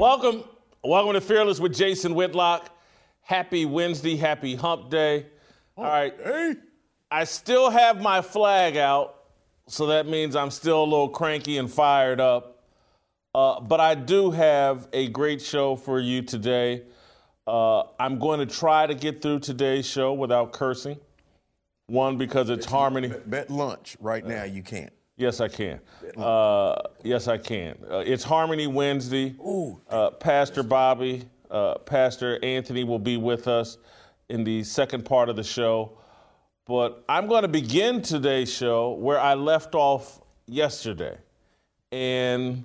Welcome, welcome to Fearless with Jason Whitlock. Happy Wednesday, happy hump day. All right. Hey. I still have my flag out, so that means I'm still a little cranky and fired up. Uh, but I do have a great show for you today. Uh, I'm going to try to get through today's show without cursing. One, because it's harmony. Bet lunch right now you can't. Yes, I can. Uh, yes, I can. Uh, it's Harmony Wednesday. Uh, Pastor Bobby, uh, Pastor Anthony will be with us in the second part of the show. But I'm going to begin today's show where I left off yesterday. And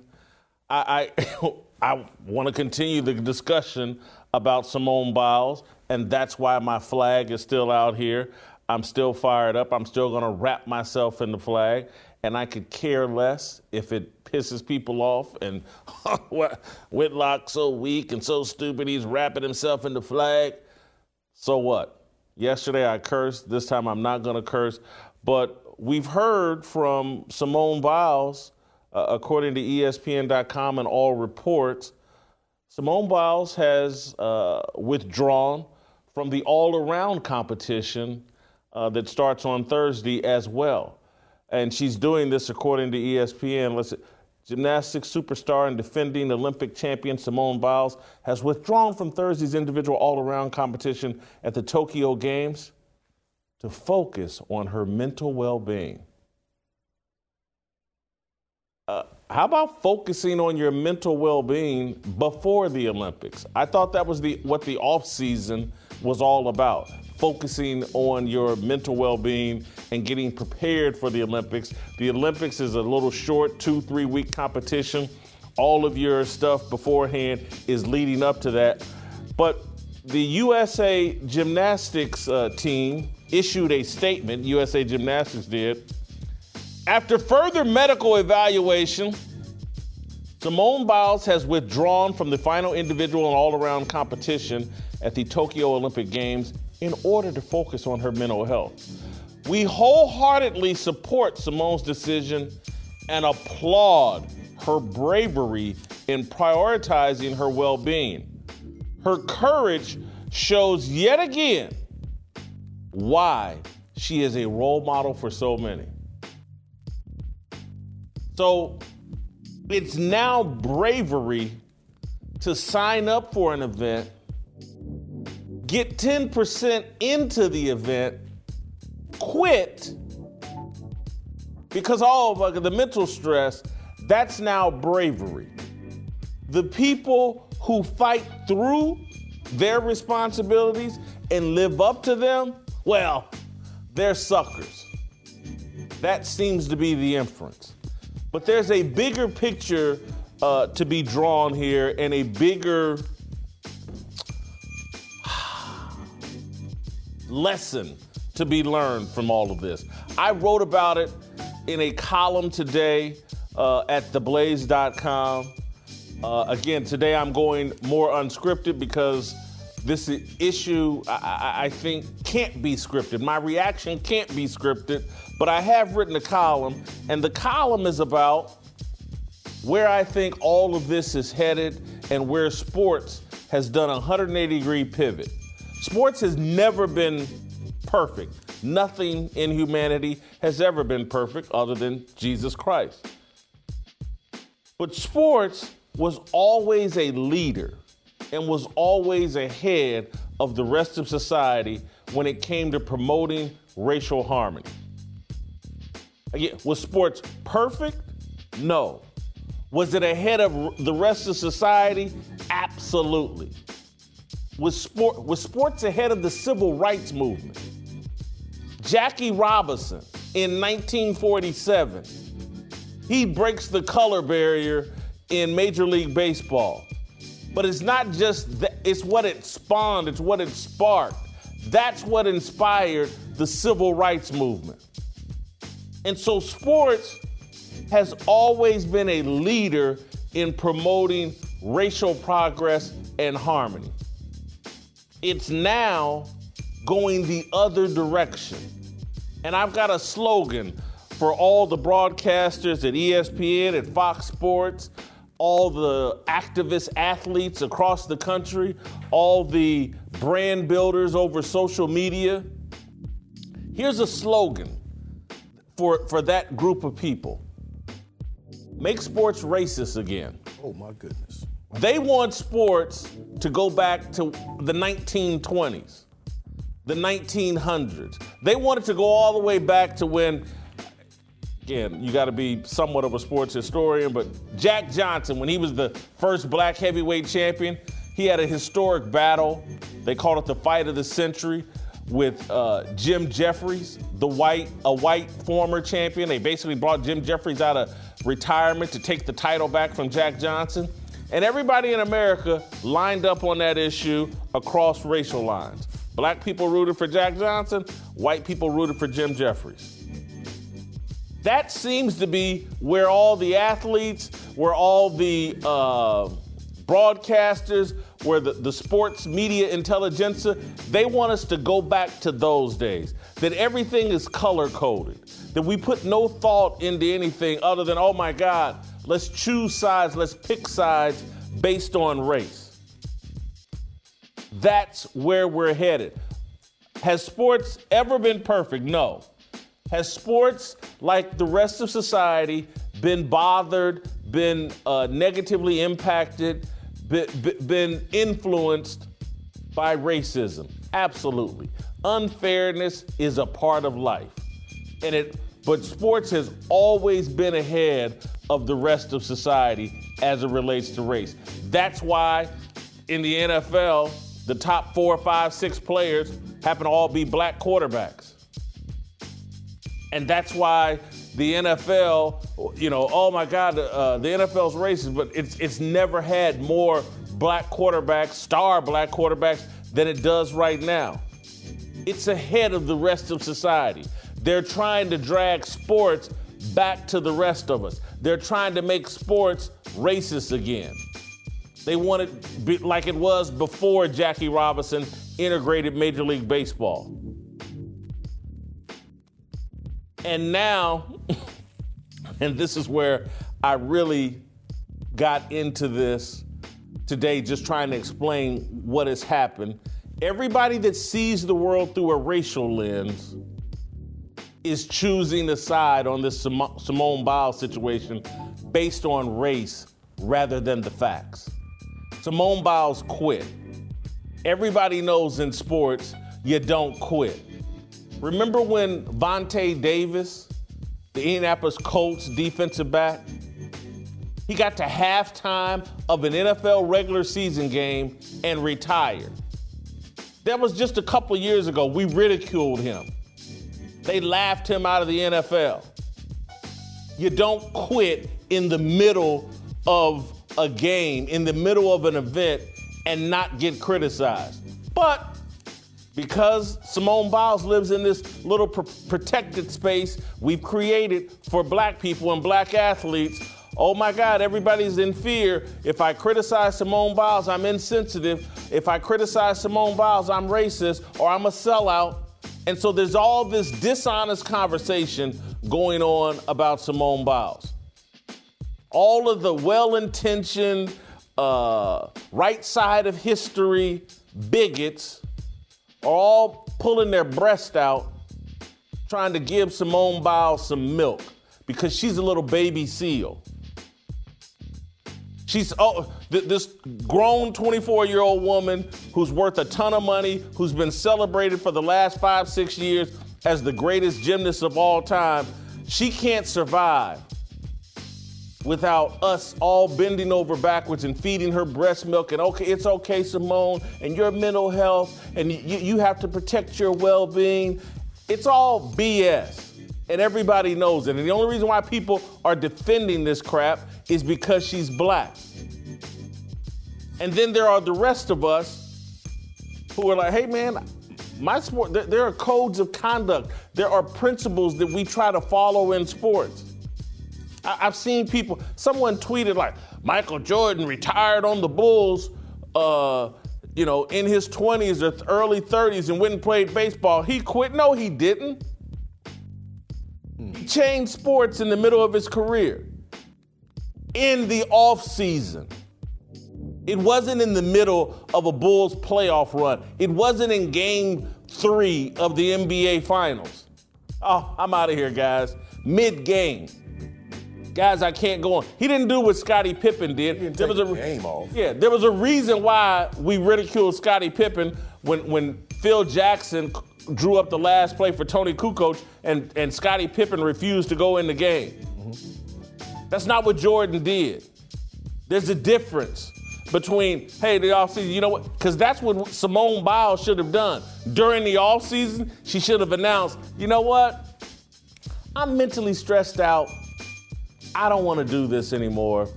I, I, I want to continue the discussion about Simone Biles, and that's why my flag is still out here. I'm still fired up. I'm still going to wrap myself in the flag, and I could care less if it pisses people off. And Whitlock so weak and so stupid, he's wrapping himself in the flag. So what? Yesterday I cursed. This time I'm not going to curse. But we've heard from Simone Biles, uh, according to ESPN.com and all reports, Simone Biles has uh, withdrawn from the all around competition uh, that starts on Thursday as well. And she's doing this according to ESPN. Let's Gymnastics superstar and defending Olympic champion Simone Biles has withdrawn from Thursday's individual all around competition at the Tokyo Games to focus on her mental well being. Uh, how about focusing on your mental well-being before the Olympics? I thought that was the what the off season was all about. Focusing on your mental well-being and getting prepared for the Olympics. The Olympics is a little short, two, three week competition. All of your stuff beforehand is leading up to that. But the USA gymnastics uh, team issued a statement, USA Gymnastics did, after further medical evaluation, Simone Biles has withdrawn from the final individual and all around competition at the Tokyo Olympic Games in order to focus on her mental health. We wholeheartedly support Simone's decision and applaud her bravery in prioritizing her well being. Her courage shows yet again why she is a role model for so many. So it's now bravery to sign up for an event, get 10% into the event, quit because all of the mental stress, that's now bravery. The people who fight through their responsibilities and live up to them, well, they're suckers. That seems to be the inference. But there's a bigger picture uh, to be drawn here and a bigger lesson to be learned from all of this. I wrote about it in a column today uh, at theblaze.com. Uh, again, today I'm going more unscripted because this issue, I, I, think, can't be scripted. My reaction can't be scripted, but I have written a column, and the column is about where I think all of this is headed and where sports has done a 180 degree pivot. Sports has never been perfect. Nothing in humanity has ever been perfect other than Jesus Christ. But sports was always a leader and was always ahead of the rest of society when it came to promoting racial harmony. Again, was sports perfect? No. Was it ahead of the rest of society? Absolutely. Was, sport, sports ahead of the civil rights movement? Jackie Robinson in 1947, he breaks the color barrier in Major League Baseball. But it's not just that, it's what it spawned, it's what it sparked. That's what inspired the civil rights movement. And so sports has always been a leader in promoting racial progress and harmony. It's now going the other direction. And I've got a slogan for all the broadcasters at ESPN, at Fox Sports, all the activist athletes across the country, all the brand builders over social media. Here's a slogan for, for that group of people make sports racist again. Oh, my goodness. They want sports to go back to the 1920s, the 1900s. They want it to go all the way back to when again, you got to be somewhat of a sports historian, but Jack Johnson, when he was the first black heavyweight champion, he had a historic battle. They called it the fight of the century with uh, Jim Jeffries, the white, a white former champion. They basically brought Jim Jeffries out of retirement to take the title back from Jack Johnson. And everybody in America lined up on that issue across racial lines. Black people rooted for Jack Johnson, white people rooted for Jim Jeffries. That seems to be where all the athletes, where all the uh, broadcasters, where the, the sports media intelligentsia, they want us to go back to those days. That everything is color coded. That we put no thought into anything other than, oh my God, let's choose sides, let's pick sides based on race. That's where we're headed. Has sports ever been perfect? No. Has sports, like the rest of society, been bothered, been uh, negatively impacted, been, been influenced by racism? Absolutely. Unfairness is a part of life. And it but sports has always been ahead of the rest of society as it relates to race. That's why in the NFL, the top four, five, six players happen to all be black quarterbacks. And that's why the NFL, you know, oh my God, uh, the NFL's racist, but it's it's never had more black quarterbacks, star black quarterbacks, than it does right now. It's ahead of the rest of society. They're trying to drag sports back to the rest of us. They're trying to make sports racist again. They want it like it was before Jackie Robinson integrated Major League Baseball. And now, and this is where I really got into this today, just trying to explain what has happened. Everybody that sees the world through a racial lens is choosing a side on this Simone Biles situation based on race rather than the facts. Simone Biles quit. Everybody knows in sports, you don't quit. Remember when Vontae Davis, the Indianapolis Colts defensive back, he got to halftime of an NFL regular season game and retired. That was just a couple years ago. We ridiculed him. They laughed him out of the NFL. You don't quit in the middle of a game, in the middle of an event, and not get criticized. But because Simone Biles lives in this little pr- protected space we've created for black people and black athletes. Oh my God, everybody's in fear. If I criticize Simone Biles, I'm insensitive. If I criticize Simone Biles, I'm racist or I'm a sellout. And so there's all this dishonest conversation going on about Simone Biles. All of the well intentioned, uh, right side of history bigots are all pulling their breast out, trying to give Simone Biles some milk because she's a little baby seal. She's oh, th- this grown 24 year old woman who's worth a ton of money, who's been celebrated for the last five, six years as the greatest gymnast of all time. She can't survive without us all bending over backwards and feeding her breast milk and okay it's okay simone and your mental health and you, you have to protect your well-being it's all bs and everybody knows it and the only reason why people are defending this crap is because she's black and then there are the rest of us who are like hey man my sport there, there are codes of conduct there are principles that we try to follow in sports I, have seen people, someone tweeted like, Michael Jordan retired on the Bulls, uh, you know, in his 20s or early 30s and went and played baseball. He quit. No, he didn't. He changed sports in the middle of his career. in the off season. It wasn't in the middle of a Bulls playoff run. It wasn't in game three of the NBA Finals. Oh, I'm out of here, guys. Mid game. Guys, I can't go on. He didn't do what Scottie Pippen did. didn't there take was a game off. Yeah, there was a reason why we ridiculed Scottie Pippen when when Phil Jackson drew up the last play for Toni Kukoc and, and Scottie Pippen refused to go in the game. Mm-hmm. That's not what Jordan did. There's a difference between, hey, the offseason, you know what? Because that's what Simone Biles should have done. During the offseason, she should have announced, you know what? I'm mentally stressed out. I don't want to do this anymore.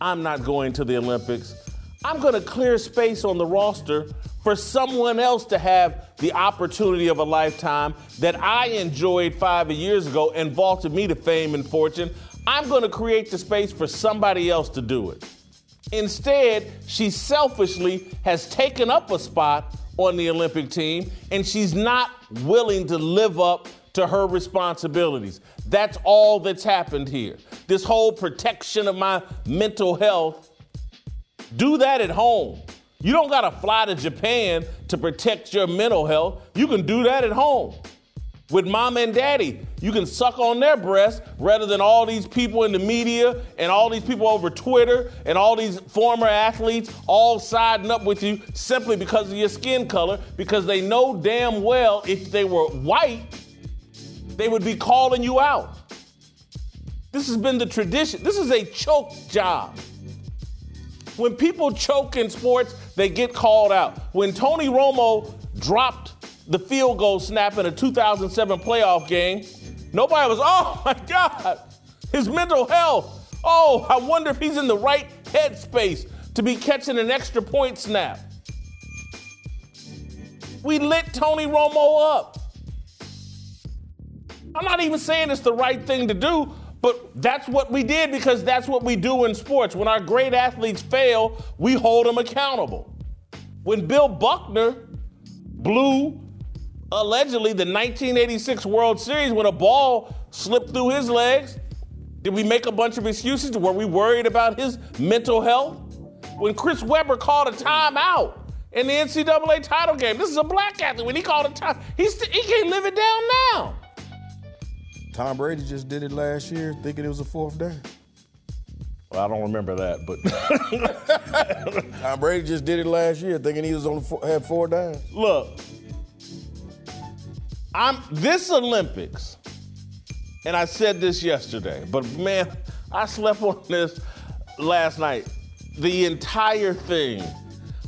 I'm not going to the Olympics. I'm going to clear space on the roster for someone else to have the opportunity of a lifetime that I enjoyed five years ago and vaulted me to fame and fortune. I'm going to create the space for somebody else to do it. Instead, she selfishly has taken up a spot on the Olympic team and she's not willing to live up to her responsibilities. That's all that's happened here. This whole protection of my mental health, do that at home. You don't gotta fly to Japan to protect your mental health. You can do that at home with mom and daddy. You can suck on their breasts rather than all these people in the media and all these people over Twitter and all these former athletes all siding up with you simply because of your skin color, because they know damn well if they were white, they would be calling you out. This has been the tradition. This is a choke job. When people choke in sports, they get called out. When Tony Romo dropped the field goal snap in a 2007 playoff game, nobody was, oh my God, his mental health. Oh, I wonder if he's in the right headspace to be catching an extra point snap. We lit Tony Romo up. I'm not even saying it's the right thing to do, but that's what we did because that's what we do in sports. When our great athletes fail, we hold them accountable. When Bill Buckner blew allegedly the 1986 World Series when a ball slipped through his legs, did we make a bunch of excuses? Were we worried about his mental health? When Chris Webber called a timeout in the NCAA title game, this is a black athlete. When he called a time, he's, he can't live it down now. Tom Brady just did it last year, thinking it was a fourth down. Well, I don't remember that, but Tom Brady just did it last year, thinking he was on four, had four downs. look, I'm this Olympics, and I said this yesterday, but man, I slept on this last night. The entire thing,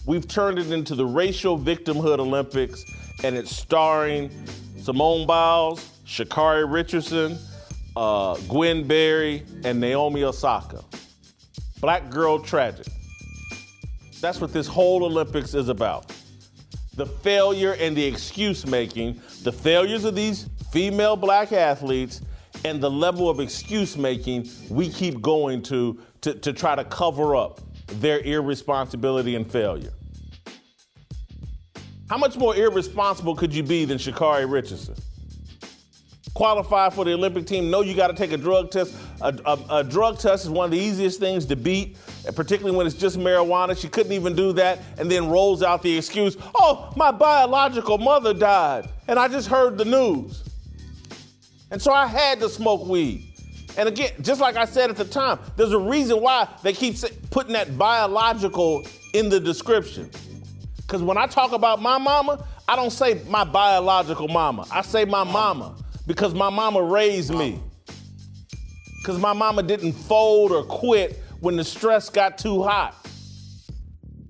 we've turned it into the racial victimhood Olympics, and it's starring Simone Biles, Sha'Carri Richardson, uh, Gwen Berry, and Naomi Osaka. Black girl tragic. That's what this whole Olympics is about the failure and the excuse making, the failures of these female black athletes, and the level of excuse making we keep going to, to to try to cover up their irresponsibility and failure. How much more irresponsible could you be than Sha'Carri Richardson? Qualify for the Olympic team, know you got to take a drug test. A, a- a drug test is one of the easiest things to beat, particularly when it's just marijuana. She couldn't even do that and then rolls out the excuse, oh, my biological mother died, and I just heard the news. And so I had to smoke weed. And again, just like I said at the time, there's a reason why they keep putting that biological in the description. Because when I talk about my mama, I don't say my biological mama. I say my mama because my mama raised me. Because my mama didn't fold or quit when the stress got too hot.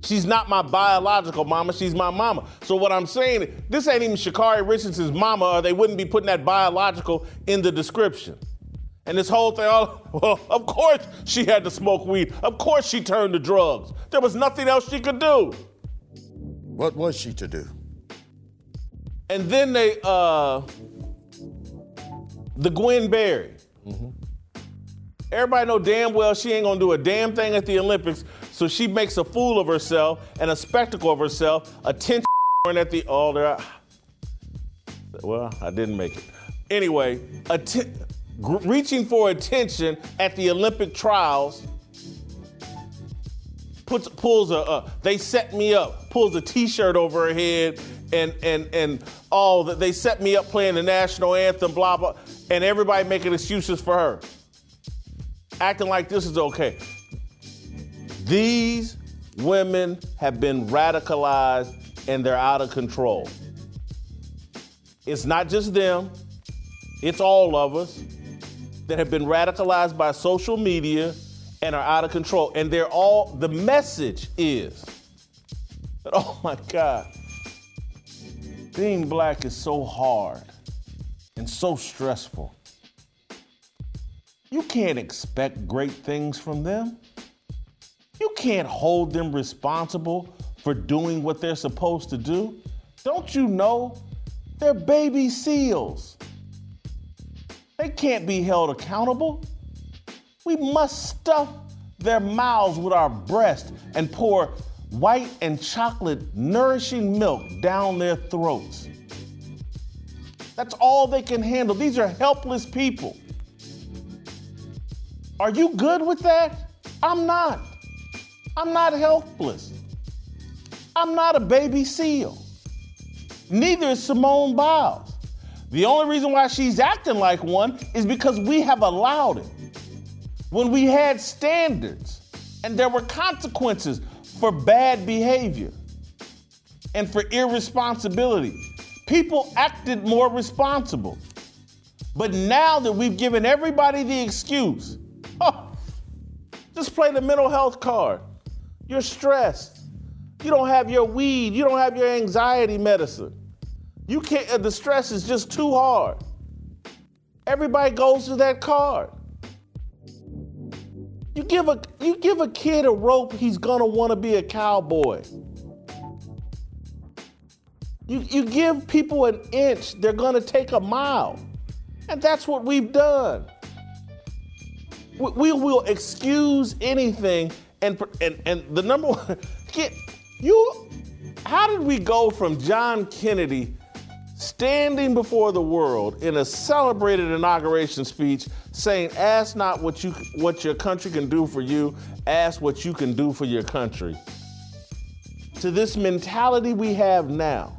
She's not my biological mama, she's my mama. So what I'm saying, this ain't even Sha'Carri Richardson's mama, or they wouldn't be putting that biological in the description. And this whole thing, oh, well, of course she had to smoke weed. Of course she turned to drugs. There was nothing else she could do. What was she to do? And then they, uh, the Gwen Berry. Everybody know damn well she ain't gonna do a damn thing at the Olympics, so she makes a fool of herself and a spectacle of herself, attention at the oh, there. Well, I didn't make it. Anyway, reaching for attention at the Olympic trials puts pulls a uh, they set me up, pulls a t-shirt over her head, and and and all that they set me up playing the national anthem, blah blah, and everybody making excuses for her, acting like this is okay. These women have been radicalized and they're out of control. It's not just them, it's all of us that have been radicalized by social media and are out of control. And they're all, the message is that, oh my God, being black is so hard and so stressful. You can't expect great things from them. You can't hold them responsible for doing what they're supposed to do. Don't you know they're baby seals? They can't be held accountable. We must stuff their mouths with our breast and pour white and chocolate nourishing milk down their throats. That's all they can handle. These are helpless people. Are you good with that? I'm not. I'm not helpless. I'm not a baby seal. Neither is Simone Biles. The only reason why she's acting like one is because we have allowed it. When we had standards and there were consequences for bad behavior and for irresponsibility, people acted more responsible. But now that we've given everybody the excuse, oh, just play the mental health card. You're stressed. You don't have your weed. You don't have your anxiety medicine. You can't, uh, the stress is just too hard. Everybody goes to that card. You give a you give a kid a rope, he's gonna want to be a cowboy. You you give people an inch, they're gonna take a mile. And that's what we've done. We, we will excuse anything and and and the number one you how did we go from John Kennedy standing before the world in a celebrated inauguration speech saying, Ask not what, you, what your country can do for you, ask what you can do for your country. To this mentality we have now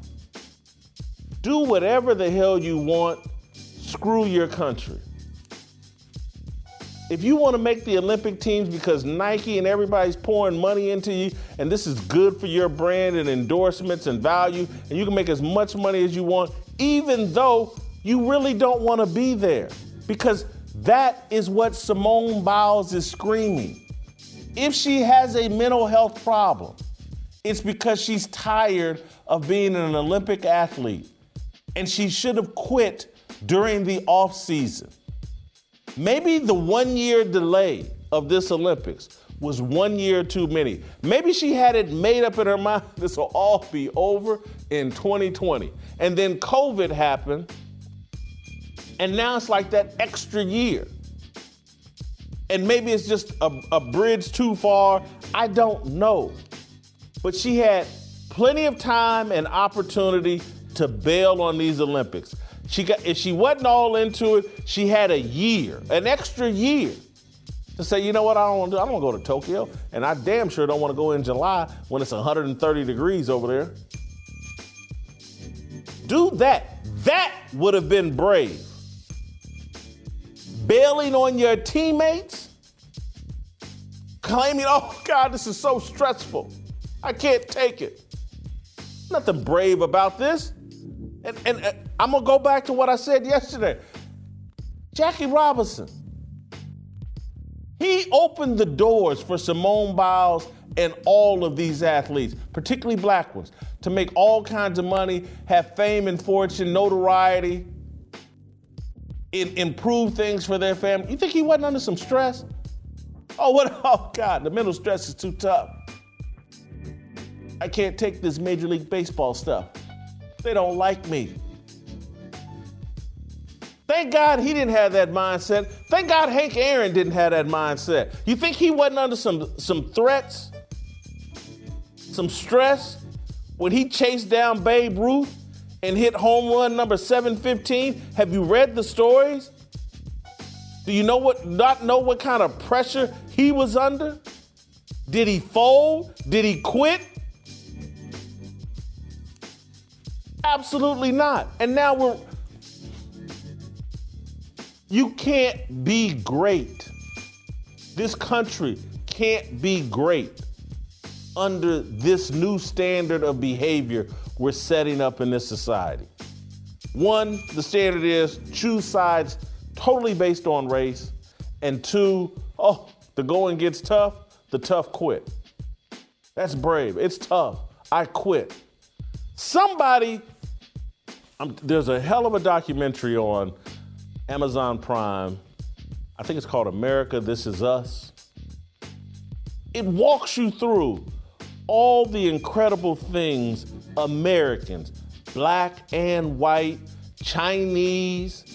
do whatever the hell you want, screw your country. If you want to make the Olympic teams because Nike and everybody's pouring money into you, and this is good for your brand and endorsements and value, and you can make as much money as you want, even though you really don't want to be there. Because that is what Simone Biles is screaming. If she has a mental health problem, it's because she's tired of being an Olympic athlete and she should have quit during the off season. Maybe the one year delay of this Olympics was one year too many. Maybe she had it made up in her mind this will all be over in 2020. And then COVID happened, and now it's like that extra year. And maybe it's just a, a bridge too far. I don't know. But she had plenty of time and opportunity to bail on these Olympics. She got if she wasn't all into it, she had a year, an extra year, to say, you know what, I don't want to do. I don't want to go to Tokyo, and I damn sure don't want to go in July when it's 130 degrees over there. Do that. That would have been brave. Bailing on your teammates, claiming, oh God, this is so stressful. I can't take it. Nothing brave about this. And, and, uh, and I'm gonna go back to what I said yesterday. Jackie Robinson. He opened the doors for Simone Biles and all of these athletes, particularly black ones, to make all kinds of money, have fame and fortune, notoriety, in, improve things for their family. You think he wasn't under some stress? Oh, what? Oh, God, the mental stress is too tough. I can't take this Major League Baseball stuff. They don't like me. Thank God he didn't have that mindset. Thank God Hank Aaron didn't have that mindset. You think he wasn't under some, some threats, some stress when he chased down Babe Ruth and hit home run number 715? Have you read the stories? Do you know what not know what kind of pressure he was under? Did he fold? Did he quit? Absolutely not. And now we're. You can't be great. This country can't be great under this new standard of behavior we're setting up in this society. One, the standard is choose sides totally based on race. And two, oh, the going gets tough, the tough quit. That's brave. It's tough. I quit. Somebody, um, there's a hell of a documentary on Amazon Prime. I think it's called America This Is Us. It walks you through all the incredible things Americans, black and white, Chinese,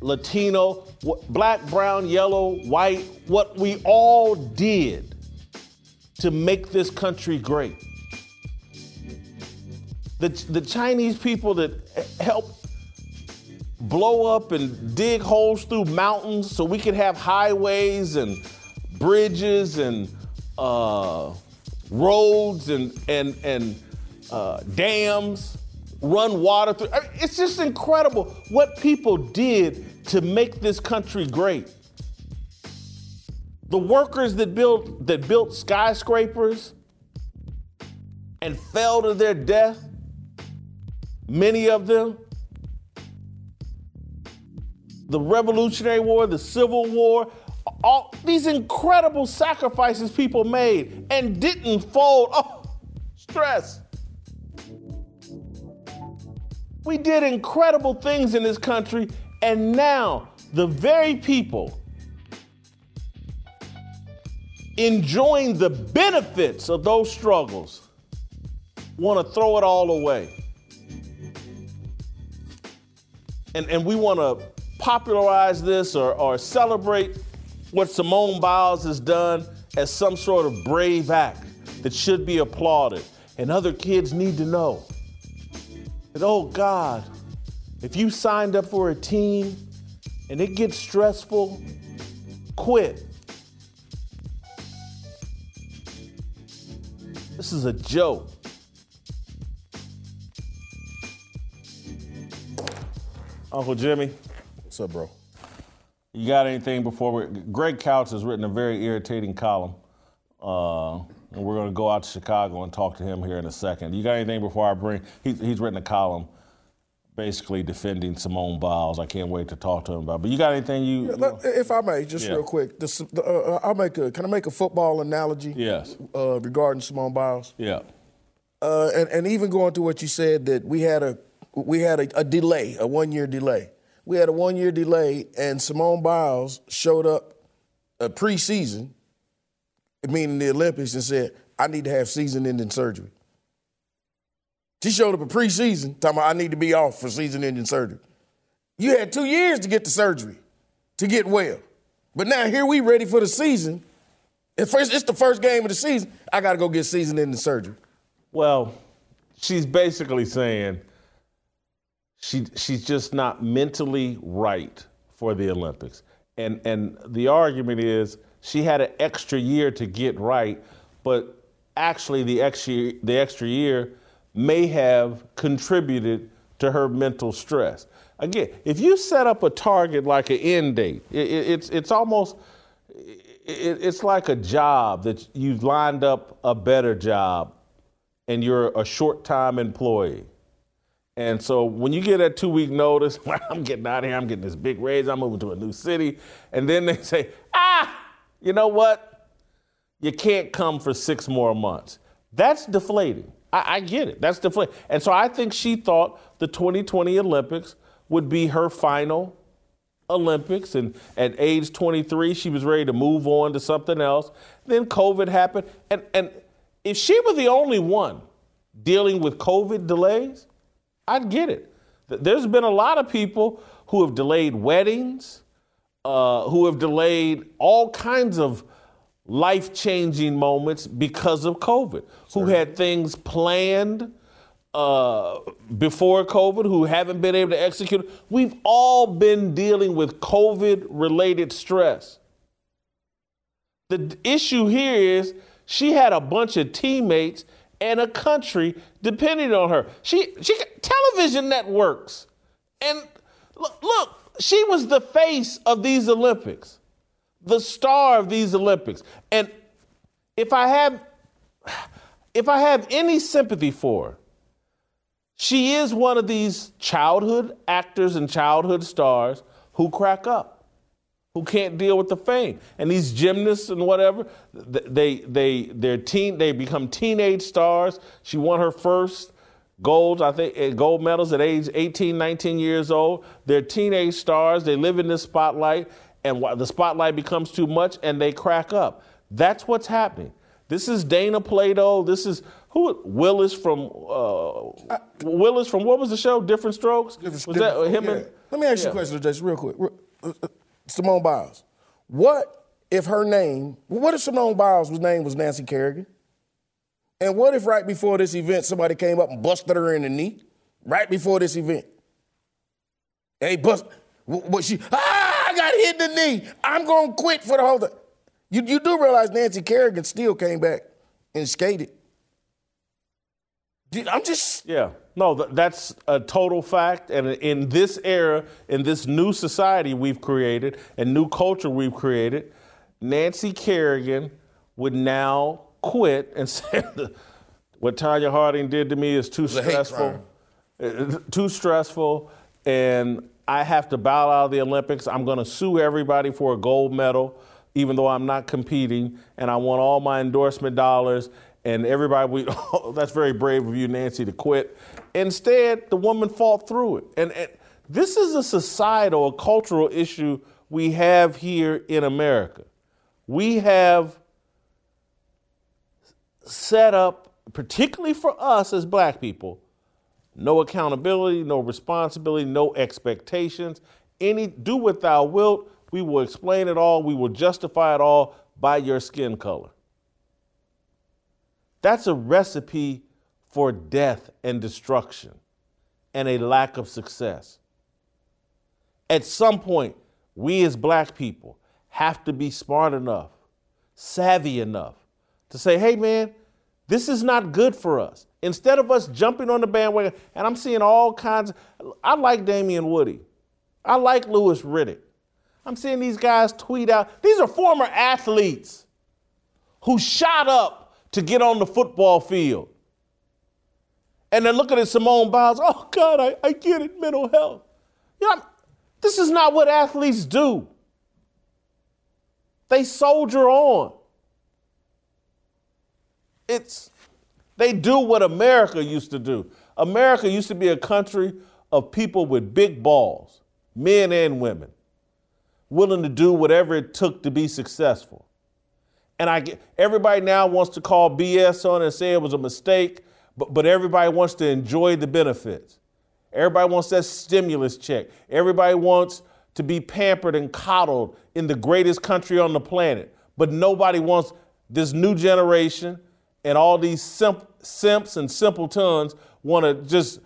Latino, black, brown, yellow, white, what we all did to make this country great. The, the Chinese people that helped blow up and dig holes through mountains so we could have highways and bridges and uh, roads and and and uh, dams, run water through. I mean, it's just incredible what people did to make this country great. The workers that built that built skyscrapers and fell to their death, many of them. The Revolutionary War, the Civil War, all these incredible sacrifices people made and didn't fold. Oh, stress. We did incredible things in this country, and now the very people enjoying the benefits of those struggles want to throw it all away. And, and we want to popularize this or, or celebrate what Simone Biles has done as some sort of brave act that should be applauded. And other kids need to know that, oh God, if you signed up for a team and it gets stressful, quit. This is a joke. Uncle Jimmy. What's up, bro? You got anything before we? Greg Couch has written a very irritating column, uh, and we're going to go out to Chicago and talk to him here in a second. You got anything before I bring? He, he's written a column, basically defending Simone Biles. I can't wait to talk to him about. But you got anything you? Yeah, if I may, just Yeah. real quick, this, uh, uh, I'll make a. Can I make a football analogy? Yes. Uh, regarding Simone Biles, Yeah. uh, and and even going to what you said that we had a we had a, a delay, a one year delay. We had a one year delay, and Simone Biles showed up a preseason, meaning the Olympics, and said, "I need to have season-ending surgery." She showed up a preseason, talking about I need to be off for season-ending surgery. You had two years to get the surgery, to get well, but now here we ready for the season. At first, it's the first game of the season. I got to go get season-ending surgery. Well, she's basically saying she she's just not mentally right for the Olympics. And and the argument is she had an extra year to get right, but actually the extra the extra year may have contributed to her mental stress. Again, if you set up a target like an end date, it, it, it's it's almost it, it's like a job that you've lined up a better job and you're a short time employee. And so when you get that two week notice, I'm getting out of here, I'm getting this big raise, I'm moving to a new city. And then they say, ah, you know what? You can't come for six more months. That's deflating. I, I get it. That's deflating. And so I think she thought the 2020 Olympics would be her final Olympics. And at age 23, she was ready to move on to something else. Then COVID happened. And, and if she were the only one dealing with COVID delays, I'd get it. There's been a lot of people who have delayed weddings, uh, who have delayed all kinds of life changing moments because of COVID, who had things planned uh, before COVID, who haven't been able to execute. We've all been dealing with COVID related stress. The issue here is she had a bunch of teammates and a country depending on her. She she television networks. And look, look, she was the face of these Olympics. The star of these Olympics. And if I have if I have any sympathy for her, she is one of these childhood actors and childhood stars who crack up who can't deal with the fame. And these gymnasts and whatever, they they they're teen they become teenage stars. She won her first golds, I think eh, gold medals at age 18, 19 years old. They're teenage stars. They live in this spotlight and the spotlight becomes too much and they crack up. That's what's happening. This is Dana Plato. This is who Willis from uh, Willis from what was the show? Diff'rent Strokes. Different, was that him? Yeah. And, Let me ask yeah. you a question, Jason, real quick. Simone Biles. What if her name, what if Simone Biles' name was Nancy Kerrigan? And what if right before this event somebody came up and busted her in the knee? Right before this event. Hey, bust, what she, ah, I got hit in the knee. I'm going to quit for the whole thing. You, you do realize Nancy Kerrigan still came back and skated. I'm just. Yeah. No, that's a total fact. And in this era, in this new society we've created and new culture we've created, Nancy Kerrigan would now quit and say, what Tonya Harding did to me is too stressful. Uh, too stressful. And I have to bow out of the Olympics. I'm going to sue everybody for a gold medal, even though I'm not competing. And I want all my endorsement dollars and everybody, we, oh, that's very brave of you, Nancy, to quit. Instead, the woman fought through it. And, and this is a societal, a cultural issue we have here in America. We have set up, particularly for us as black people, no accountability, no responsibility, no expectations. Any do what thou wilt, we will explain it all, we will justify it all by your skin color. That's a recipe for death and destruction and a lack of success. At some point, we as black people have to be smart enough, savvy enough to say, hey man, this is not good for us. Instead of us jumping on the bandwagon, and I'm seeing all kinds of, I like Damien Woody. I like Louis Riddick. I'm seeing these guys tweet out, these are former athletes who shot up to get on the football field. And they're looking at Simone Biles, oh God, I, I get it, mental health. You know, this is not what athletes do. They soldier on. It's they do what America used to do. America used to be a country of people with big balls, men and women, willing to do whatever it took to be successful. And I get, everybody now wants to call BS on it and say it was a mistake, but, but everybody wants to enjoy the benefits. Everybody wants that stimulus check. Everybody wants to be pampered and coddled in the greatest country on the planet. But nobody wants this new generation and all these simp, simps and simpletons want to just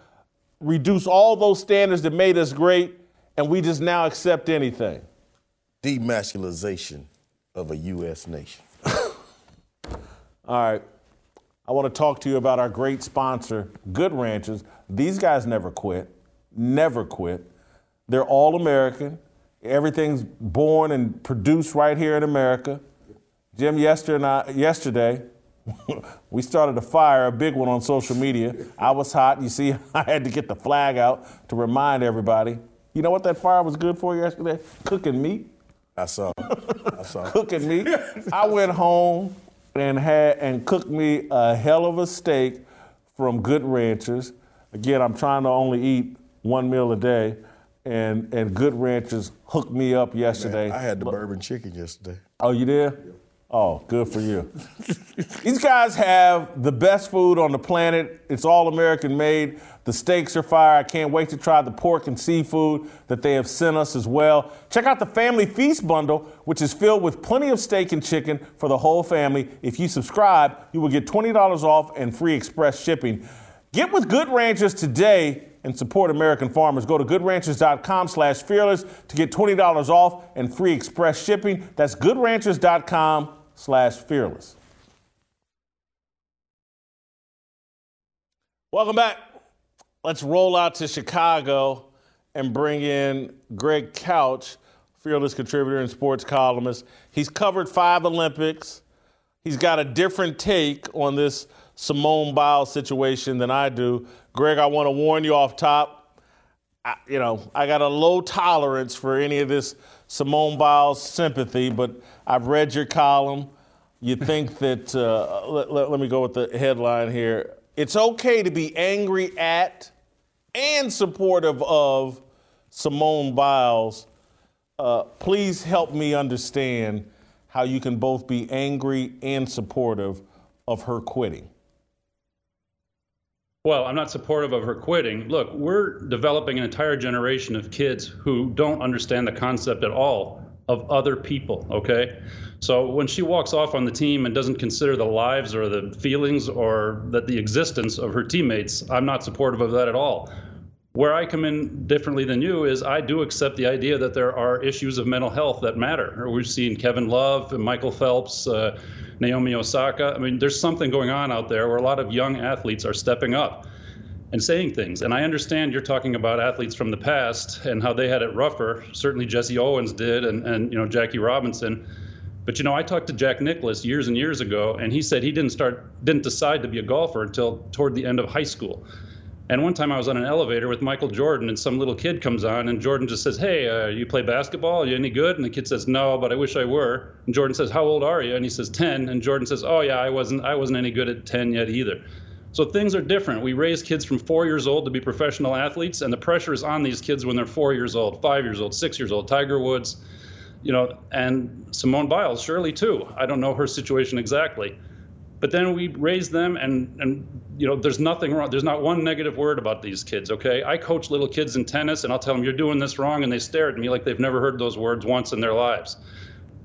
reduce all those standards that made us great and we just now accept anything. Demasculization of a U.S. nation. All right. I want to talk to you about our great sponsor, Good Ranchers. These guys never quit, never quit. They're all American. Everything's born and produced right here in America. Jim, yesterday, yesterday we started a fire, a big one on social media. I was hot. You see, I had to get the flag out to remind everybody. You know what that fire was good for yesterday? Cooking meat. I saw. I saw. Cooking meat. I went home and had and cooked me a hell of a steak from Good Ranchers. Again, I'm trying to only eat one meal a day, and and Good Ranchers hooked me up yesterday. Man, I had the bourbon chicken yesterday. Oh, you did? Oh, good for you. These guys have the best food on the planet. It's all American made. The steaks are fire. I can't wait to try the pork and seafood that they have sent us as well. Check out the Family Feast bundle, which is filled with plenty of steak and chicken for the whole family. If you subscribe, you will get $20 off and free express shipping. Get with Good Ranchers today and support American farmers. Go to goodranchers.com slash fearless to get $20 off and free express shipping. That's goodranchers.com slash fearless. Welcome back. Let's roll out to Chicago and bring in Greg Couch, fearless contributor and sports columnist. He's covered five Olympics. He's got a different take on this Simone Biles situation than I do. Greg, I want to warn you off top. I, you know, I got a low tolerance for any of this Simone Biles sympathy, but I've read your column. You think that, uh, let, let, let me go with the headline here. It's okay to be angry at and supportive of Simone Biles. Uh, please help me understand how you can both be angry and supportive of her quitting. Well, I'm not supportive of her quitting. Look, we're developing an entire generation of kids who don't understand the concept at all of other people, okay? So when she walks off on the team and doesn't consider the lives or the feelings or that the existence of her teammates, I'm not supportive of that at all. Where I come in differently than you is I do accept the idea that there are issues of mental health that matter. We've seen Kevin Love, and Michael Phelps, uh, Naomi Osaka. I mean, there's something going on out there where a lot of young athletes are stepping up and saying things. And I understand you're talking about athletes from the past and how they had it rougher. Certainly Jesse Owens did, and, and you know Jackie Robinson. But you know, I talked to Jack Nicklaus years and years ago, and he said he didn't start, didn't decide to be a golfer until toward the end of high school. And one time I was on an elevator with Michael Jordan, and some little kid comes on, and Jordan just says, "Hey, uh, you play basketball? Are you any good?" And the kid says, "No, but I wish I were." And Jordan says, "How old are you?" And he says, "10." And Jordan says, "Oh yeah, I wasn't, I wasn't any good at 10 yet either." So things are different. We raise kids from four years old to be professional athletes, and the pressure is on these kids when they're four years old, five years old, six years old. Tiger Woods, you know, and Simone Biles, surely too. I don't know her situation exactly. But then we raise them, and and you know, there's nothing wrong. There's not one negative word about these kids. Okay, I coach little kids in tennis, and I'll tell them you're doing this wrong, and they stare at me like they've never heard those words once in their lives.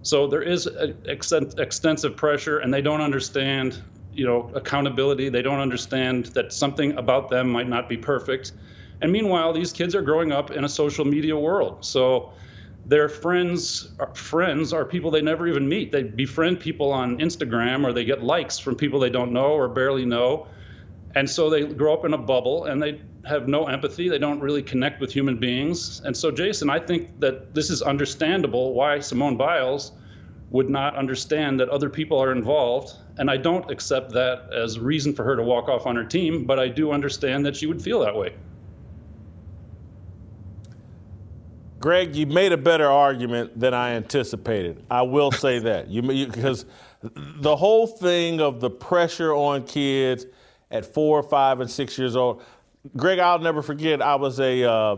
So there is extensive pressure, and they don't understand, you know, accountability. They don't understand that something about them might not be perfect. And meanwhile, these kids are growing up in a social media world. So their friends are, friends are people they never even meet. They befriend people on Instagram or they get likes from people they don't know or barely know. And so they grow up in a bubble and they have no empathy. They don't really connect with human beings. And so, Jason, I think that this is understandable why Simone Biles would not understand that other people are involved. And I don't accept that as reason for her to walk off on her team, but I do understand that she would feel that way. Greg, you made a better argument than I anticipated. I will say that you because the whole thing of the pressure on kids at four, five, and six years old. Greg, I'll never forget. I was a uh,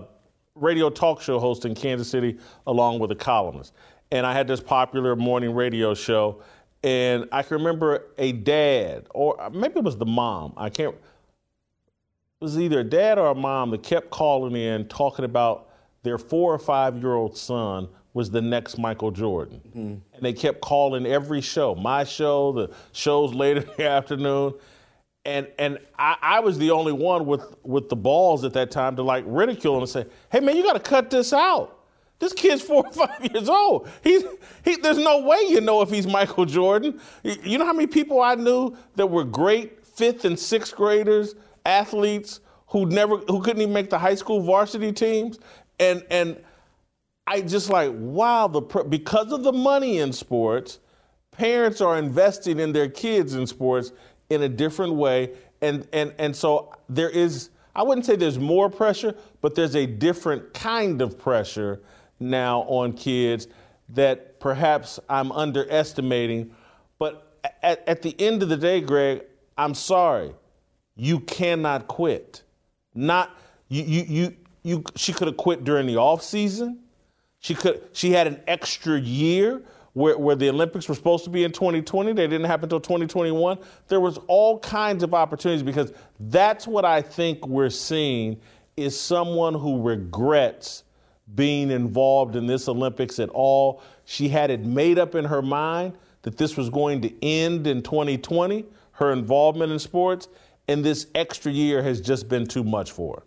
radio talk show host in Kansas City along with a columnist, and I had this popular morning radio show. And I can remember a dad, or maybe it was the mom. I can't. It was either a dad or a mom that kept calling in talking about their four or five year old son was the next Michael Jordan. Mm-hmm. And they kept calling every show, my show, the shows later in the afternoon. And and I, I, was the only one with, with the balls at that time to like ridicule him and say, hey man, you gotta cut this out. This kid's four or five years old. He's he, there's no way you know if he's Michael Jordan. You know how many people I knew that were great fifth and sixth graders, athletes who never who couldn't even make the high school varsity teams and and I just like wow the because of the money in sports, parents are investing in their kids in sports in a different way, and and and so there is I wouldn't say there's more pressure, but there's a different kind of pressure now on kids that perhaps I'm underestimating. But at, at the end of the day, Greg, I'm sorry, you cannot quit. Not you you you you, she could have quit during the off season. She could. She had an extra year where, where the Olympics were supposed to be in 2020. They didn't happen until 2021. There was all kinds of opportunities because that's what I think we're seeing is someone who regrets being involved in this Olympics at all. She had it made up in her mind that this was going to end in 2020, her involvement in sports, and this extra year has just been too much for her.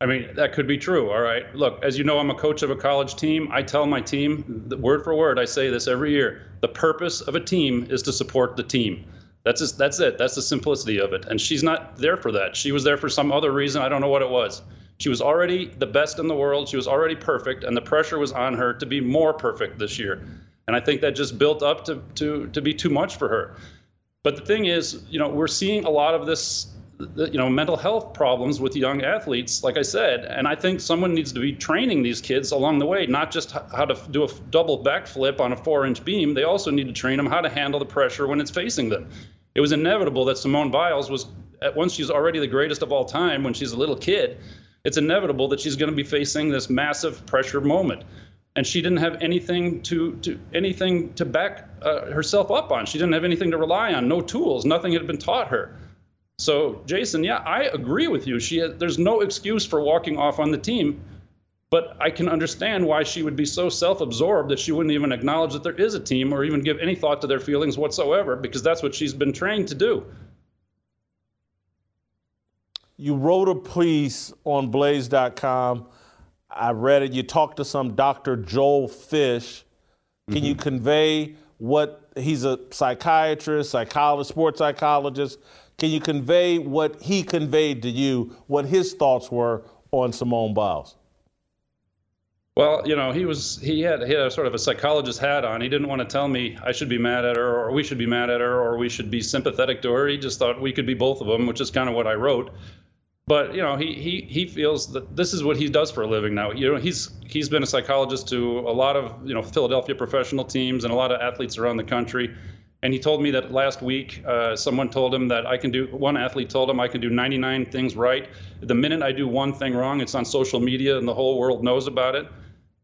I mean, that could be true. All right. Look, as you know, I'm a coach of a college team. I tell my team, word for word, I say this every year. The purpose of a team is to support the team. That's just, that's it. That's the simplicity of it. And she's not there for that. She was there for some other reason. I don't know what it was. She was already the best in the world. She was already perfect, and the pressure was on her to be more perfect this year. And I think that just built up to to to be too much for her. But the thing is, you know, we're seeing a lot of this you know mental health problems with young athletes like i said and i think someone needs to be training these kids along the way not just how to do a double backflip on a four inch beam. They also need to train them how to handle the pressure when it's facing them. It was inevitable that simone biles was at once she's already the greatest of all time when she's a little kid. It's inevitable that she's going to be facing this massive pressure moment. And she didn't have anything to, to anything to back uh, herself up on. She didn't have anything to rely on no tools nothing had been taught her so, Jason, yeah, I agree with you. She has, there's no excuse for walking off on the team, but I can understand why she would be so self-absorbed that she wouldn't even acknowledge that there is a team or even give any thought to their feelings whatsoever because that's what she's been trained to do. You wrote a piece on blaze.com. I read it. You talked to some Dr. Joel Fish. Can mm-hmm. you convey what he's a psychiatrist, psychologist, sports psychologist? Can you convey what he conveyed to you, what his thoughts were on Simone Biles? Well, you know, he was he had he had a sort of a psychologist hat on. He didn't want to tell me I should be mad at her or we should be mad at her or we should be sympathetic to her. He just thought we could be both of them, which is kind of what I wrote. But you know, he he he feels that this is what he does for a living now. You know, he's he's been a psychologist to a lot of you know Philadelphia professional teams and a lot of athletes around the country. And he told me that last week, uh, someone told him that I can do, one athlete told him I can do 99 things right. The minute I do one thing wrong, it's on social media and the whole world knows about it.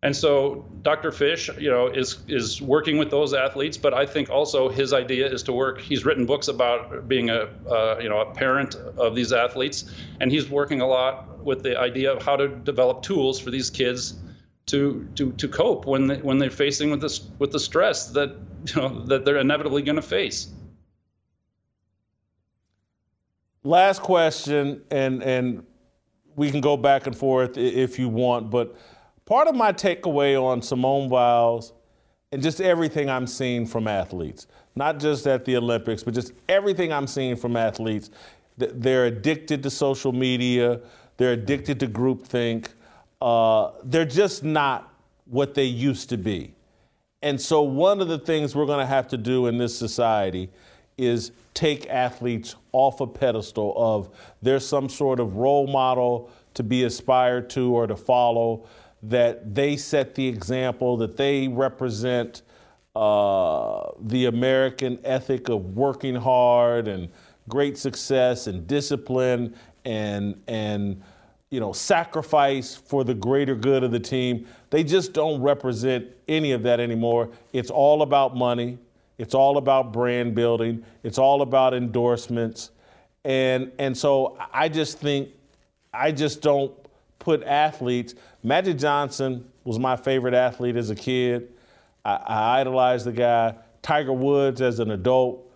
And so Dr. Fish, you know, is is working with those athletes, but I think also his idea is to work. He's written books about being a, uh, you know, a parent of these athletes, and he's working a lot with the idea of how to develop tools for these kids to to to cope when they, when they're facing with this with the stress that you know that they're inevitably going to face. Last question, and and we can go back and forth if you want, but part of my takeaway on Simone Biles and just everything I'm seeing from athletes, not just at the Olympics, but just everything I'm seeing from athletes, they're addicted to social media, they're addicted to groupthink, uh, they're just not what they used to be. And so, one of the things we're going to have to do in this society is take athletes off a pedestal of there's some sort of role model to be aspired to or to follow, that they set the example, that they represent uh, the American ethic of working hard and great success and discipline and and you know, sacrifice for the greater good of the team. They just don't represent any of that anymore. It's all about money. It's all about brand building. It's all about endorsements. And and so I just think I just don't put athletes. Magic Johnson was my favorite athlete as a kid. I, I idolized the guy. Tiger Woods as an adult,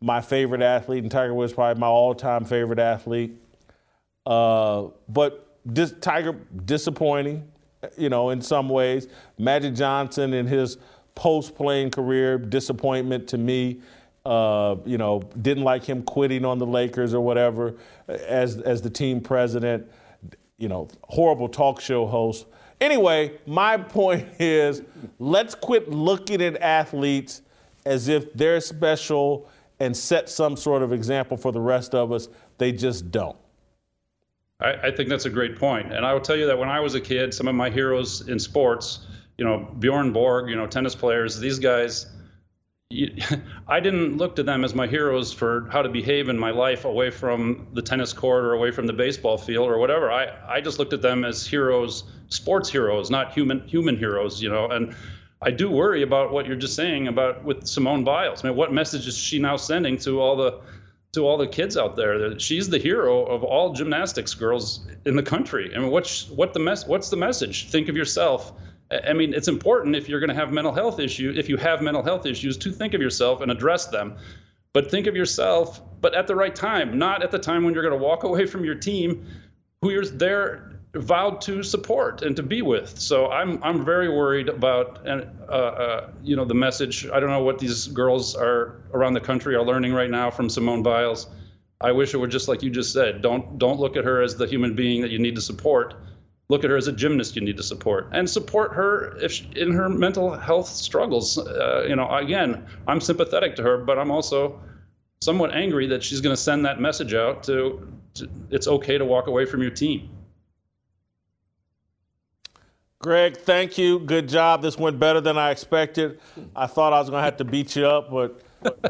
my favorite athlete, and Tiger Woods probably my all-time favorite athlete. Uh, but dis- Tiger disappointing, you know, in some ways. Magic Johnson in his post-playing career disappointment to me. Uh, you know, didn't like him quitting on the Lakers or whatever as as the team president. You know, horrible talk show host. Anyway, my point is, let's quit looking at athletes as if they're special and set some sort of example for the rest of us. They just don't. I, I think that's a great point. And I will tell you that when I was a kid, some of my heroes in sports, you know, Bjorn Borg, you know, tennis players, these guys, I didn't look to them as my heroes for how to behave in my life away from the tennis court or away from the baseball field or whatever. I, I just looked at them as heroes, sports heroes, not human human heroes, you know. And I do worry about what you're just saying about with Simone Biles. I mean, what message is she now sending to all the to all the kids out there that she's the hero of all gymnastics girls in the country. I mean, what's what the mess? What's the message? Think of yourself. I mean, it's important if you're going to have mental health issues, if you have mental health issues, to think of yourself and address them. But think of yourself, but at the right time, not at the time when you're going to walk away from your team, who you're there vowed to support and to be with. So I'm I'm very worried about and uh, uh, you know the message. I don't know what these girls are around the country are learning right now from Simone Biles. I wish it were just like you just said. Don't don't look at her as the human being that you need to support. Look at her as a gymnast you need to support, and support her if she, in her mental health struggles. Uh, you know, again, I'm sympathetic to her, but I'm also somewhat angry that she's going to send that message out to, to it's okay to walk away from your team. Greg, thank you. Good job. This went better than I expected. I thought I was going to have to beat you up, but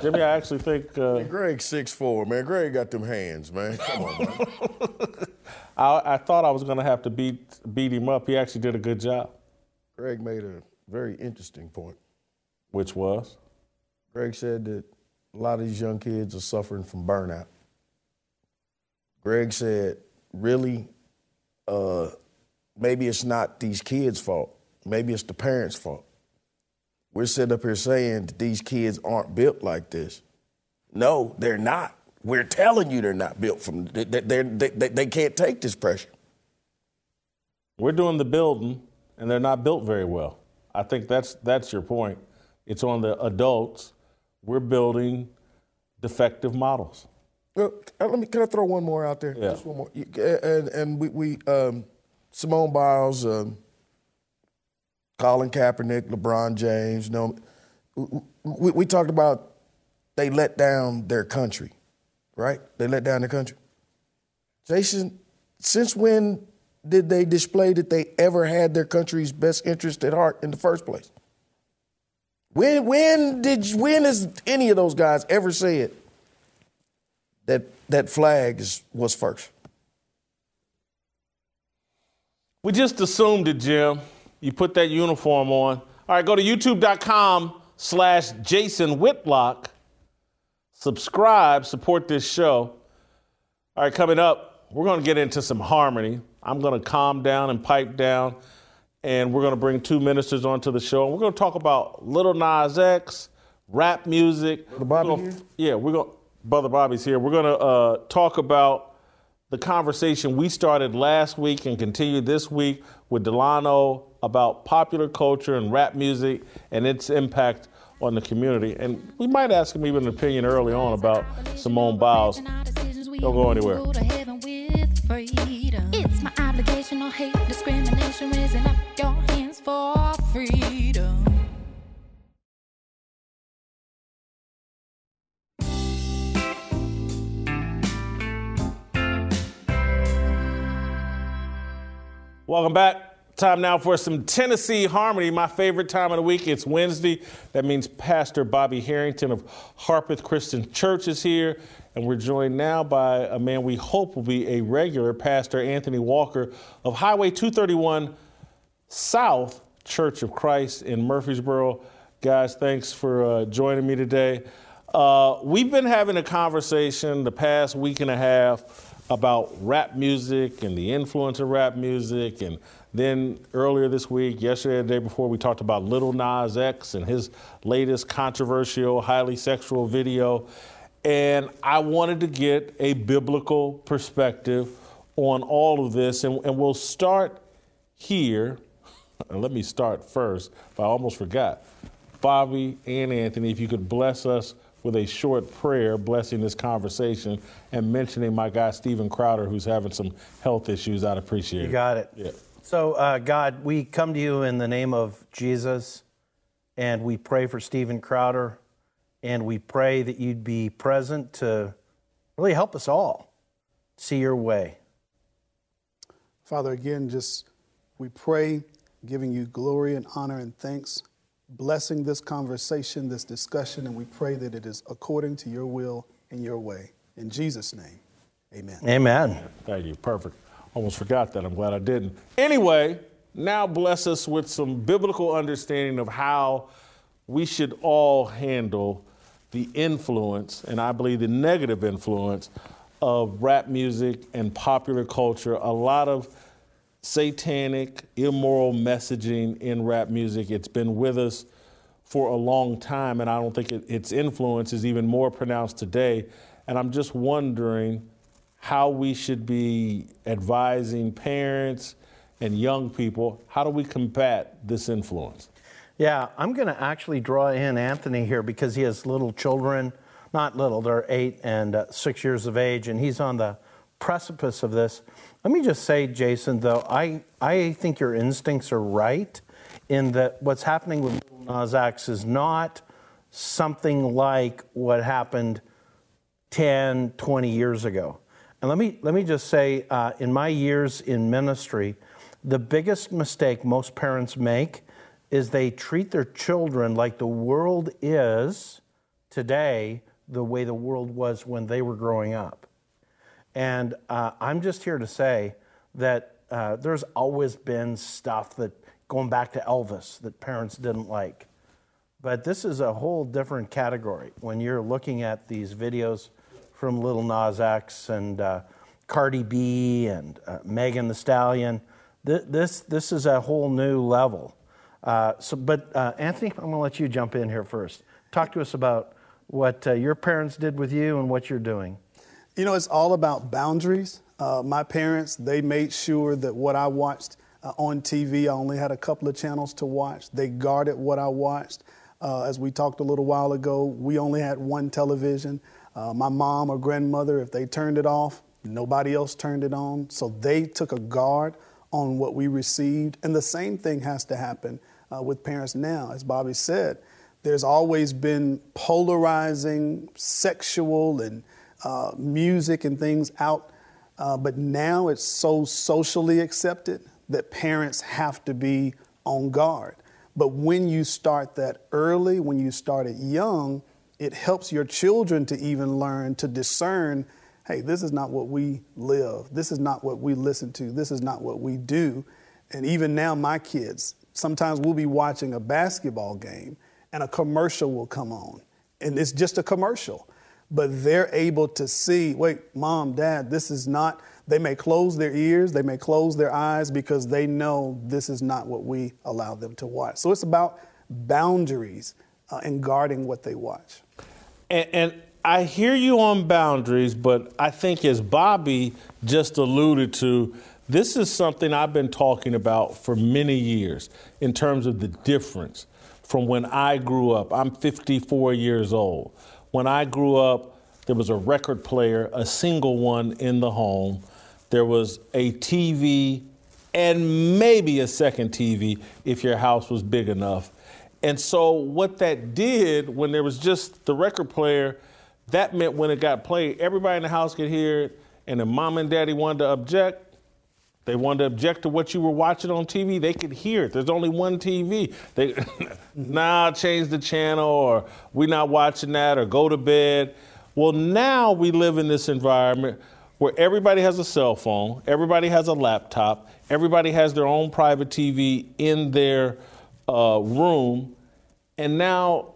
Jimmy, I actually think. Uh, man, Greg six four, man. Greg got them hands, man. Come on, man. I, I, thought I was going to have to beat beat him up. He actually did a good job. Greg made a very interesting point. Which was? Greg said that a lot of these young kids are suffering from burnout. Greg said, really, uh, maybe it's not these kids' fault. Maybe it's the parents' fault. We're sitting up here saying that these kids aren't built like this. No, they're not. We're telling you they're not built from. They, they, they, they can't take this pressure. We're doing the building, and they're not built very well. I think that's that's your point. It's on the adults. We're building defective models. Well, uh, let me. Can I throw one more out there? Yeah. Just one more. And and we we um, Simone Biles, um, Colin Kaepernick, LeBron James. You know, we, we talked about they let down their country, right? They let down their country. Jason, since when did they display that they ever had their country's best interest at heart in the first place? When when did when has any of those guys ever said that that flag is, was first? We just assumed it, Jim. You put that uniform on. All right, go to youtube.com slash Jason Whitlock. Subscribe, support this show. All right, coming up, we're going to get into some harmony. I'm going to calm down and pipe down, and we're going to bring two ministers onto the show. And we're going to talk about Little Nas X, rap music. Brother Bobby we're gonna, Yeah, we're going. Brother Bobby's here. We're going to uh, talk about the conversation we started last week and continue this week with Delano about popular culture and rap music and its impact on the community. And we might ask him even an opinion early on about Simone Biles. Don't go anywhere. It's my obligation, no hate, discrimination, raising up your hands for freedom. Welcome back. Time now for some Tennessee Harmony, my favorite time of the week. It's Wednesday. That means Pastor Bobby Harrington of Harpeth Christian Church is here. And we're joined now by a man we hope will be a regular, Pastor Anthony Walker of Highway 231 South Church of Christ in Murfreesboro. Guys, thanks for uh, joining me today. Uh, we've been having a conversation the past week and a half about rap music and the influence of rap music. And then earlier this week, yesterday, the day before, we talked about Little Nas X and his latest controversial, highly sexual video. And I wanted to get a biblical perspective on all of this. And, and we'll start here. And let me start first, I almost forgot. Bobby and Anthony, if you could bless us with a short prayer blessing this conversation and mentioning my guy Steven Crowder, who's having some health issues. I'd appreciate it. You got it. Yeah. So, uh, God, we come to you in the name of Jesus, and we pray for Steven Crowder, and we pray that you'd be present to really help us all see your way. Father, again, just we pray, giving you glory and honor and thanks blessing this conversation, this discussion, and we pray that it is according to your will and your way. In Jesus' name, amen. Amen. Thank you. Perfect. Almost forgot that. I'm glad I didn't. Anyway, now bless us with some biblical understanding of how we should all handle the influence, and I believe the negative influence, of rap music and popular culture. A lot of satanic, immoral messaging in rap music. It's been with us for a long time, and I don't think it, its influence is even more pronounced today. And I'm just wondering how we should be advising parents and young people? How do we combat this influence? Yeah, I'm going to actually draw in Anthony here because he has little children, not little, they're eight and uh, six years of age, and he's on the precipice of this. Let me just say, Jason, though, I, I think your instincts are right in that what's happening with Nas X is not something like what happened 10, 20 years ago. And let me, let me just say, uh, in my years in ministry, the biggest mistake most parents make is they treat their children like the world is today the way the world was when they were growing up. And uh, I'm just here to say that uh, there's always been stuff that, going back to Elvis, that parents didn't like. But this is a whole different category when you're looking at these videos from Little Nas X and uh, Cardi B and uh, Megan the Stallion. Th- this, this is a whole new level. Uh, so, but uh, Anthony, I'm going to let you jump in here first. Talk to us about what uh, your parents did with you and what you're doing. You know, it's all about boundaries. Uh, my parents, they made sure that what I watched uh, on TV, I only had a couple of channels to watch. They guarded what I watched. Uh, as we talked a little while ago, we only had one television. Uh, my mom or grandmother, if they turned it off, nobody else turned it on. So they took a guard on what we received. And the same thing has to happen uh, with parents now. As Bobby said, there's always been polarizing sexual and uh, music and things out, uh, but now it's so socially accepted that parents have to be on guard. But when you start that early, when you start it young, it helps your children to even learn to discern hey, this is not what we live. This is not what we listen to. This is not what we do. And even now, my kids, sometimes we'll be watching a basketball game and a commercial will come on. And it's just a commercial. But they're able to see, wait, mom, dad, this is not, they may close their ears, they may close their eyes because they know this is not what we allow them to watch. So it's about boundaries uh, and guarding what they watch. And, and I hear you on boundaries, but I think as Bobby just alluded to, this is something I've been talking about for many years in terms of the difference from when I grew up. I'm 54 years old. When I grew up, there was a record player, a single one in the home. There was a TV and maybe a second TV if your house was big enough. And so, what that did when there was just the record player, that meant when it got played, everybody in the house could hear it. And if mom and daddy wanted to object, they wanted to object to what you were watching on TV, they could hear it. There's only one TV. They now nah, change the channel or we're not watching that or go to bed. Well, now we live in this environment where everybody has a cell phone, everybody has a laptop, everybody has their own private TV in their uh, room, and now,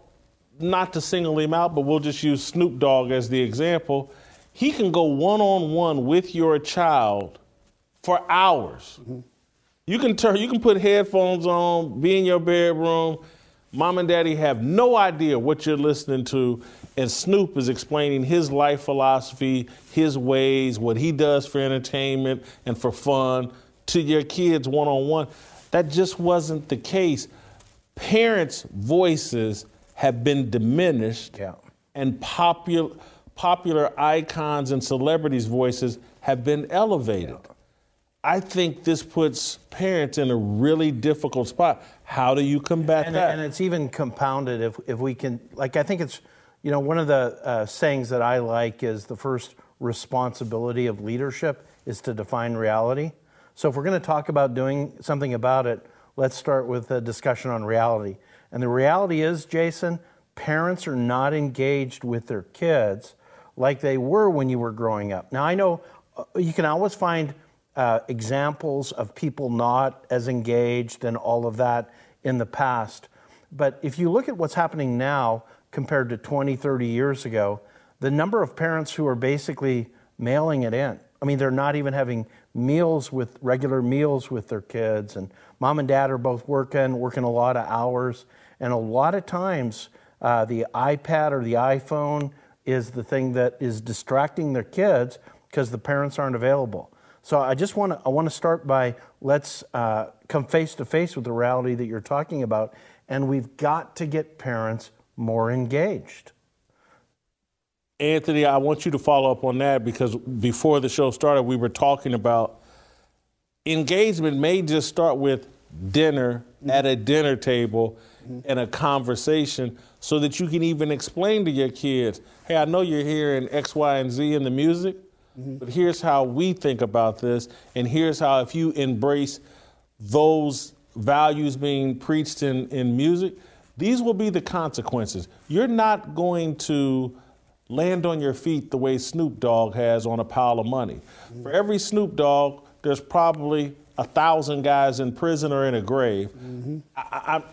not to single him out, but we'll just use Snoop Dogg as the example. He can go one on one with your child for hours. Mm-hmm. You can turn, you can put headphones on, be in your bedroom. Mom and daddy have no idea what you're listening to, and Snoop is explaining his life philosophy, his ways, what he does for entertainment and for fun to your kids one on one. That just wasn't the case. Parents' voices have been diminished, yeah. and popular popular icons and celebrities' voices have been elevated. Yeah. I think this puts parents in a really difficult spot. How do you combat and, that? And it's even compounded if, if we can, like, I think it's, you know, one of the uh, sayings that I like is the first responsibility of leadership is to define reality. So if we're going to talk about doing something about it, let's start with a discussion on reality. And the reality is, Jason, parents are not engaged with their kids like they were when you were growing up. Now, I know uh, you can always find uh, examples of people not as engaged and all of that in the past. But if you look at what's happening now compared to 20, 30 years ago, the number of parents who are basically mailing it in. I mean, they're not even having meals with regular meals with their kids, and mom and dad are both working, working a lot of hours, and a lot of times uh, the iPad or the iPhone is the thing that is distracting their kids because the parents aren't available. So I just want to I want to start by let's uh, come face to face with the reality that you're talking about, and we've got to get parents more engaged. Anthony, I want you to follow up on that because before the show started, we were talking about engagement may just start with dinner mm-hmm. at a dinner table mm-hmm. and a conversation so that you can even explain to your kids, hey, I know you're hearing X, Y, and Z in the music, mm-hmm. but here's how we think about this, and here's how if you embrace those values being preached in, in music, these will be the consequences. You're not going to land on your feet the way Snoop Dogg has on a pile of money. Mm-hmm. For every Snoop Dogg, there's probably a thousand guys in prison or in a grave. Mm-hmm. I, I,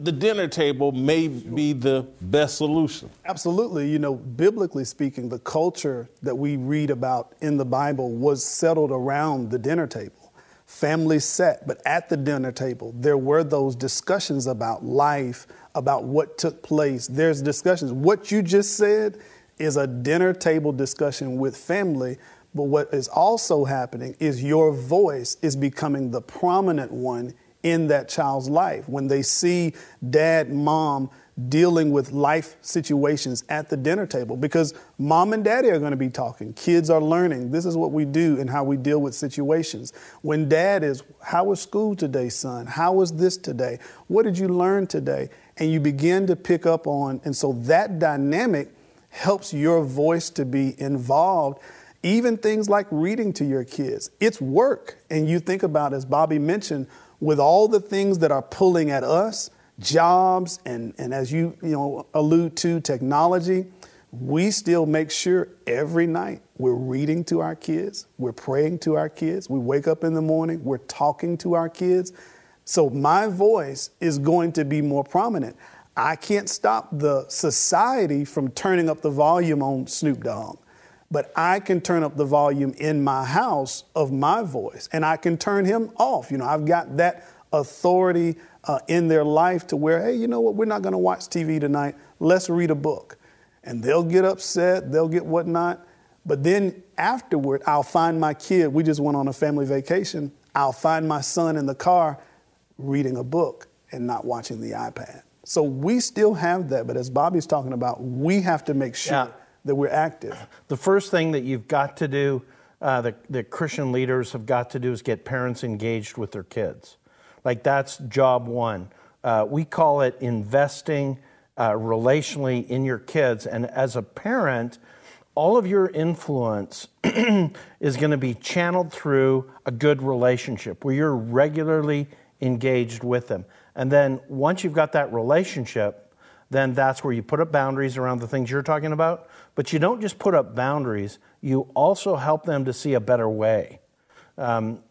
the dinner table may be the best solution. Absolutely. You know, biblically speaking, the culture that we read about in the Bible was settled around the dinner table. Families sat, but at the dinner table, there were those discussions about life, about what took place. There's discussions. What you just said is a dinner table discussion with family. But what is also happening is your voice is becoming the prominent one in that child's life. When they see dad, mom dealing with life situations at the dinner table, because mom and daddy are going to be talking. Kids are learning. This is what we do and how we deal with situations. When dad is, How was school today, son? How was this today? What did you learn today? And you begin to pick up on, and so that dynamic helps your voice to be involved. Even things like reading to your kids. It's work. And you think about, as Bobby mentioned, with all the things that are pulling at us, jobs, and, and as you, you know, allude to, technology, we still make sure every night we're reading to our kids, we're praying to our kids, we wake up in the morning, we're talking to our kids. So my voice is going to be more prominent. I can't stop the society from turning up the volume on Snoop Dogg, but I can turn up the volume in my house of my voice and I can turn him off. You know, I've got that authority uh, in their life to where, hey, you know what, we're not going to watch TV tonight. Let's read a book. And they'll get upset, they'll get whatnot. But then afterward, I'll find my kid. We just went on a family vacation. I'll find my son in the car reading a book and not watching the iPad. So we still have that, but as Bobby's talking about, we have to make sure yeah. That we're active. The first thing that you've got to do, uh, the, the Christian leaders have got to do, is get parents engaged with their kids. Like that's job one. Uh, we call it investing uh, relationally in your kids. And as a parent, all of your influence is going to be channeled through a good relationship where you're regularly engaged with them. And then once you've got that relationship, then that's where you put up boundaries around the things you're talking about. But you don't just put up boundaries, you also help them to see a better way. Um,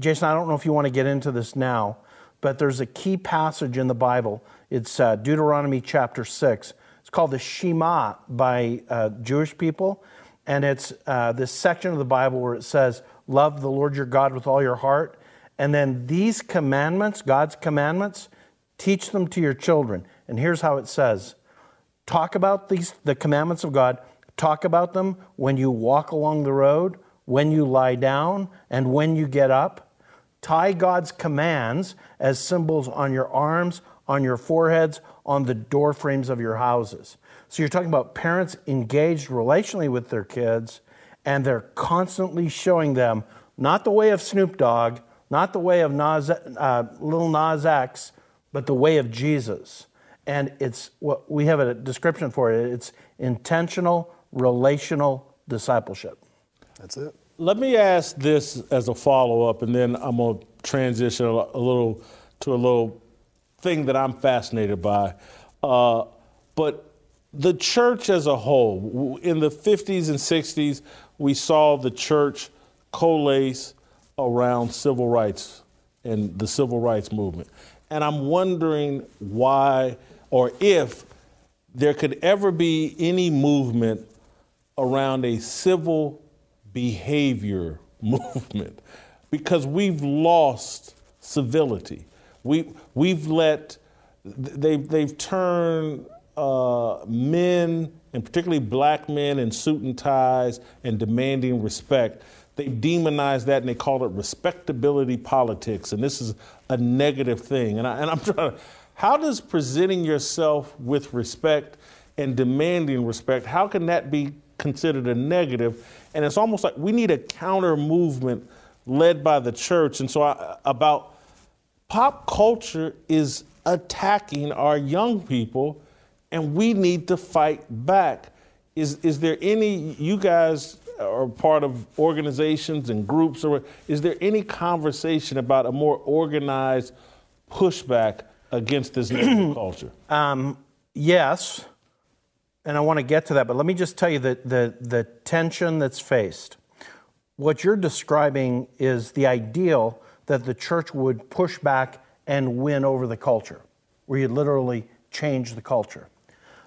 Jason, I don't know if you want to get into this now, but there's a key passage in the Bible. It's uh, Deuteronomy chapter 6. It's called the Shema by uh, Jewish people. And it's uh, this section of the Bible where it says, Love the Lord your God with all your heart and then these commandments, God's commandments, teach them to your children. And here's how it says talk about these, the commandments of God, talk about them when you walk along the road, when you lie down, and when you get up. Tie God's commands as symbols on your arms, on your foreheads, on the door frames of your houses. So you're talking about parents engaged relationally with their kids, and they're constantly showing them not the way of Snoop Dogg, not the way of Nas, uh, little Nas X, but the way of Jesus. And it's what we have a description for it. It's intentional, relational discipleship. That's it. Let me ask this as a follow up, and then I'm going to transition a little to a little thing that I'm fascinated by. Uh, but the church as a whole, in the 50s and 60s, we saw the church coalesce around civil rights and the civil rights movement. And I'm wondering why or if there could ever be any movement around a civil behavior movement because we've lost civility. We, we've let, they've, they've turned uh, men and particularly black men in suit and ties and demanding respect, they demonize that and they call it respectability politics. And this is a negative thing. And, I, and I'm trying to, how does presenting yourself with respect and demanding respect, how can that be considered a negative? And it's almost like we need a counter movement led by the church. And so I, about pop culture is attacking our young people and we need to fight back. Is, is there any, you guys are part of organizations and groups, or is there any conversation about a more organized pushback against this negative culture? Um, yes, and I want to get to that, but let me just tell you the, the, the tension that's faced. What you're describing is the ideal that the church would push back and win over the culture, where you literally change the culture.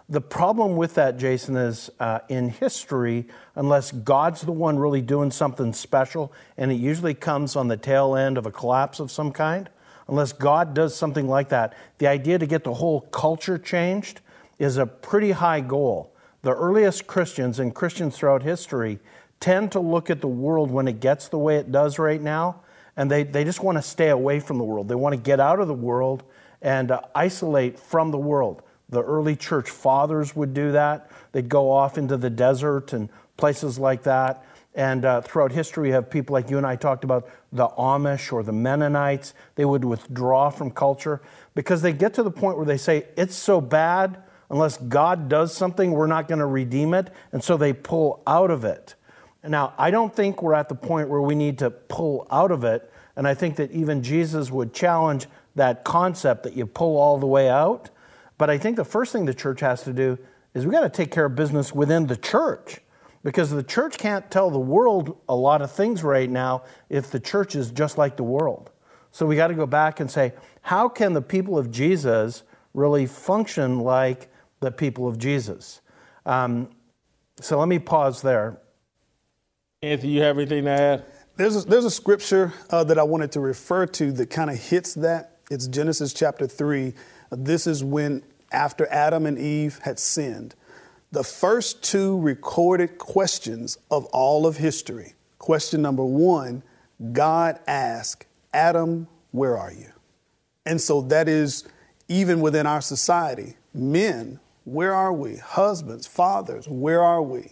The problem with that, Jason, is uh, in history, unless God's the one really doing something special, and it usually comes on the tail end of a collapse of some kind, unless God does something like that, the idea to get the whole culture changed is a pretty high goal. The earliest Christians and Christians throughout history tend to look at the world when it gets the way it does right now, and they, they just want to stay away from the world. They want to get out of the world and uh, isolate from the world. The early church fathers would do that. They'd go off into the desert and places like that. And uh, throughout history, you have people like you and I talked about the Amish or the Mennonites. They would withdraw from culture because they get to the point where they say, it's so bad, unless God does something, we're not going to redeem it. And so they pull out of it. Now, I don't think we're at the point where we need to pull out of it. And I think that even Jesus would challenge that concept that you pull all the way out. But I think the first thing the church has to do is we got to take care of business within the church because the church can't tell the world a lot of things right now if the church is just like the world. So we got to go back and say, how can the people of Jesus really function like the people of Jesus? Um, so let me pause there. Anthony, you have anything to add? There's a, there's a scripture uh, that I wanted to refer to that kind of hits that. It's Genesis chapter 3. This is when after Adam and Eve had sinned. The first two recorded questions of all of history. Question number one God asked, Adam, where are you? And so that is even within our society. Men, where are we? Husbands, fathers, where are we?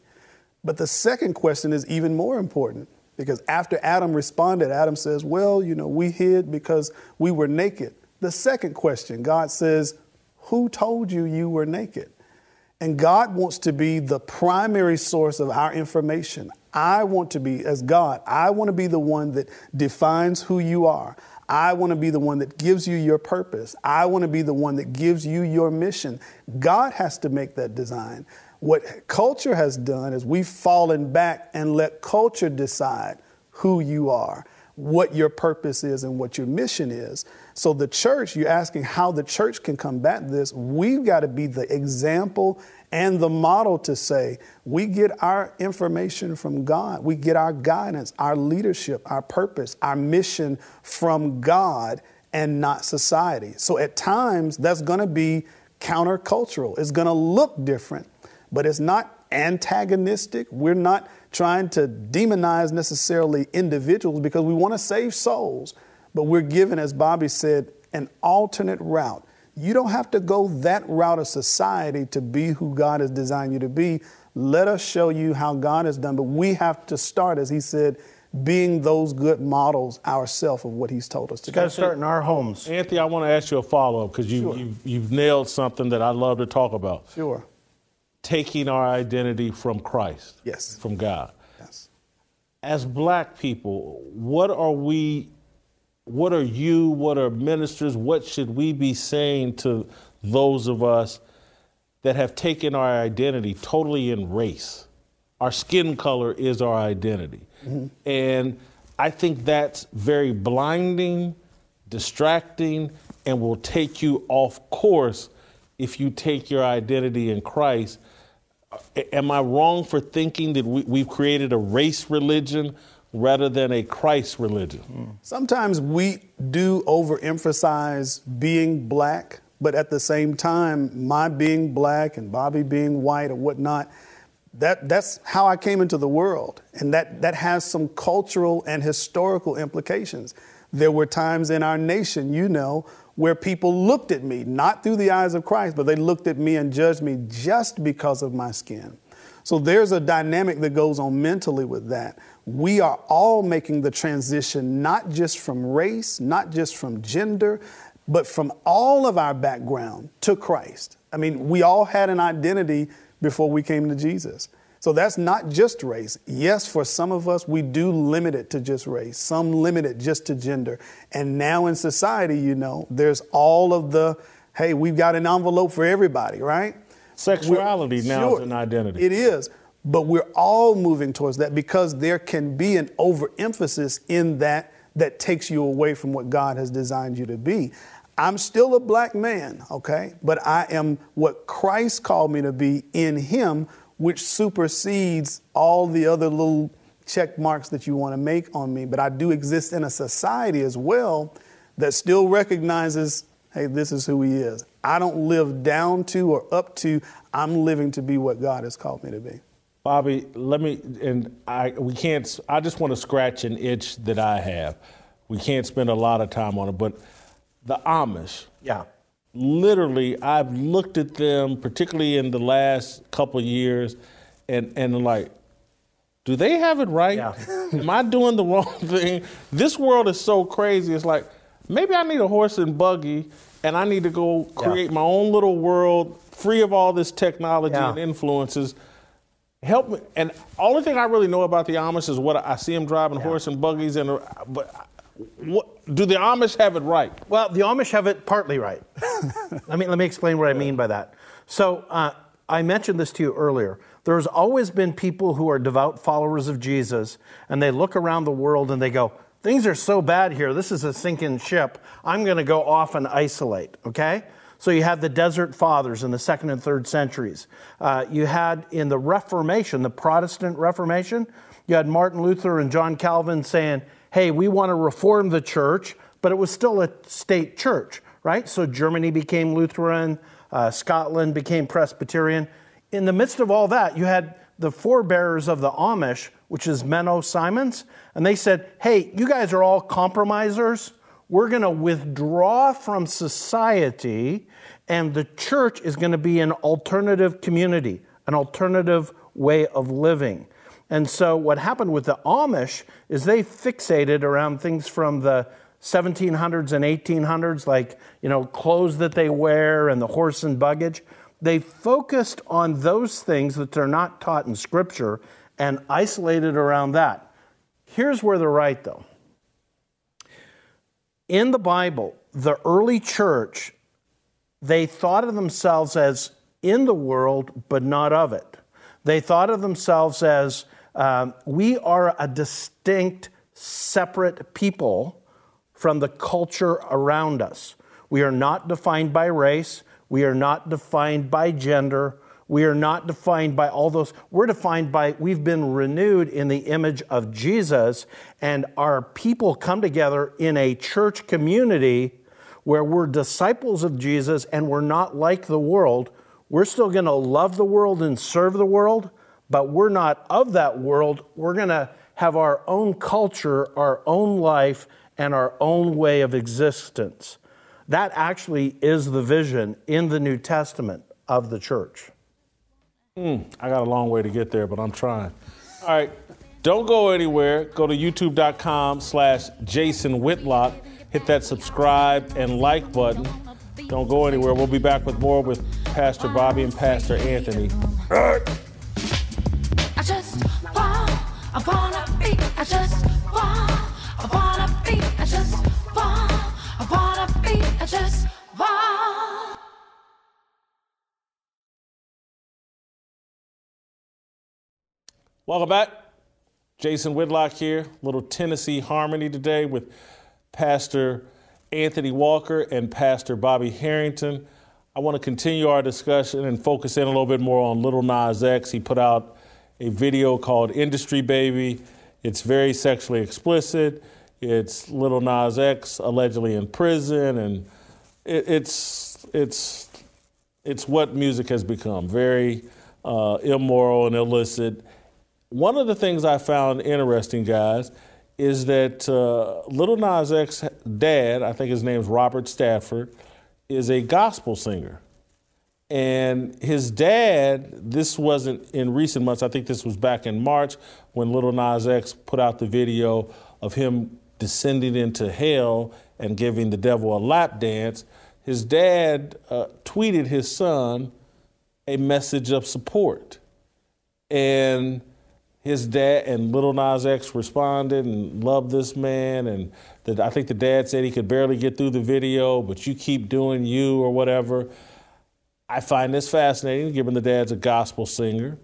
But the second question is even more important because after Adam responded, Adam says, Well, you know, we hid because we were naked. The second question, God says, who told you you were naked? And God wants to be the primary source of our information. I want to be, as God, I want to be the one that defines who you are. I want to be the one that gives you your purpose. I want to be the one that gives you your mission. God has to make that design. What culture has done is we've fallen back and let culture decide who you are what your purpose is and what your mission is. So, the church, you're asking how the church can combat this. We've got to be the example and the model to say we get our information from God, we get our guidance, our leadership, our purpose, our mission from God and not society. So, at times, that's going to be countercultural, it's going to look different, but it's not antagonistic. We're not trying to demonize necessarily individuals because we want to save souls, but we're given, as Bobby said, an alternate route. You don't have to go that route of society to be who God has designed you to be. Let us show you how God has done, but we have to start, as he said, being those good models ourselves of what he's told us to do. Got to start in our homes. Anthony, I want to ask you a follow up because you, Sure. you've, you've nailed something that I love to talk about. Sure. Taking our identity from Christ, Yes. from God. Yes. As black people, what are we, what are you, what are ministers, what should we be saying to those of us that have taken our identity totally in race? Our skin color is our identity. Mm-hmm. And I think that's very blinding, distracting, and will take you off course if you take your identity in Christ. Am I wrong for thinking that we, we've created a race religion rather than a Christ religion? Sometimes we do overemphasize being black, But at the same time, my being black and Bobby being white or whatnot, that, that's how I came into the world. And that, that has some cultural and historical implications. There were times in our nation, you know, where people looked at me, not through the eyes of Christ, but they looked at me and judged me just because of my skin. So there's a dynamic that goes on mentally with that. We are all making the transition not just from race, not just from gender, but from all of our background to Christ. I mean, we all had an identity before we came to Jesus. So that's not just race. Yes, for some of us, we do limit it to just race, some limit it just to gender. And now in society, you know, there's all of the, hey, we've got an envelope for everybody, right? Sexuality we're, now sure, is an identity. It is. But we're all moving towards that because there can be an overemphasis in that that takes you away from what God has designed you to be. I'm still a black man, okay? But I am what Christ called me to be in Him, which supersedes all the other little check marks that you want to make on me. But I do exist in a society as well that still recognizes hey, this is who He is. I don't live down to or up to, I'm living to be what God has called me to be. Bobby, let me, and I, we can't, I just want to scratch an itch that I have. We can't spend a lot of time on it, but the Amish. Yeah. Literally, I've looked at them, particularly in the last couple years, and and like, do they have it right? Yeah. Am I doing the wrong thing? This world is so crazy. It's like maybe I need a horse and buggy, and I need to go create yeah. my own little world, free of all this technology yeah. and influences. Help me. And only thing I really know about the Amish is what I see them driving horse and buggies, and uh, but what, do the Amish have it right? Well, the Amish have it partly right. let me let me explain what I mean by that. So uh, I mentioned this to you earlier. There's always been people who are devout followers of Jesus, and they look around the world and they go, "Things are so bad here. This is a sinking ship. I'm going to go off and isolate." Okay. So you had the Desert Fathers in the second and third centuries. Uh, you had in the Reformation, the Protestant Reformation, you had Martin Luther and John Calvin saying, hey, we want to reform the church, but it was still a state church, right? So Germany became Lutheran, uh, Scotland became Presbyterian. In the midst of all that, you had the forebearers of the Amish, which is Menno Simons, and they said, hey, you guys are all compromisers. We're going to withdraw from society, and the church is going to be an alternative community, an alternative way of living. And so what happened with the Amish is they fixated around things from the 1700s and 1800s, like, you know, clothes that they wear and the horse and baggage. They focused on those things that are not taught in Scripture and isolated around that. Here's where they're right, though. In the Bible, the early church, they thought of themselves as in the world, but not of it. They thought of themselves as um, we are a distinct, separate people from the culture around us. We are not defined by race. We are not defined by gender. We are not defined by all those. We're defined by, we've been renewed in the image of Jesus, and our people come together in a church community where we're disciples of Jesus and we're not like the world. We're still going to love the world and serve the world, but we're not of that world. We're going to have our own culture, our own life, and our own way of existence. That actually is the vision in the New Testament of the church. Mm, I got a long way to get there, but I'm trying. All right, don't go anywhere. Go to youtube.com slash Jason Whitlock. Hit that subscribe and like button. Don't go anywhere. We'll be back with more with Pastor Bobby and Pastor Anthony. Want upon a beat. I just want upon a beat. I just want upon a beat. I just want. Welcome back. Jason Whitlock here. Little Tennessee harmony today with Pastor Anthony Walker and Pastor Bobby Harrington. I want to continue our discussion and focus in a little bit more on Little Nas X. He put out a video called Industry Baby. It's very sexually explicit. It's Little Nas X allegedly in prison, and it, it's it's it's what music has become very uh, immoral and illicit. One of the things I found interesting, guys, is that uh, Little Nas X dad, I think his name's Robert Stafford, is a gospel singer. And his dad, this wasn't in recent months, I think this was back in March when Little Nas X put out the video of him descending into hell and giving the devil a lap dance. His dad uh, tweeted his son a message of support. And his dad and Little Nas X responded and loved this man. And the, I think the dad said he could barely get through the video, but you keep doing you or whatever. I find this fascinating, given the dad's a gospel singer.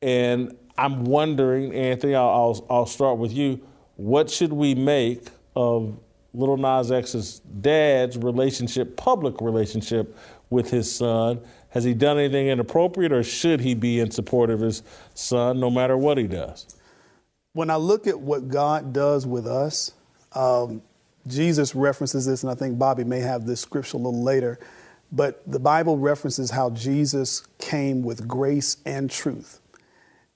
And I'm wondering, Anthony, I'll, I'll, I'll start with you. What should we make of Little Nas X's dad's relationship, public relationship with his son? Has he done anything inappropriate, or should he be in support of his son no matter what he does? When I look at what God does with us, um, Jesus references this, and I think Bobby may have this scripture a little later. But the Bible references how Jesus came with grace and truth.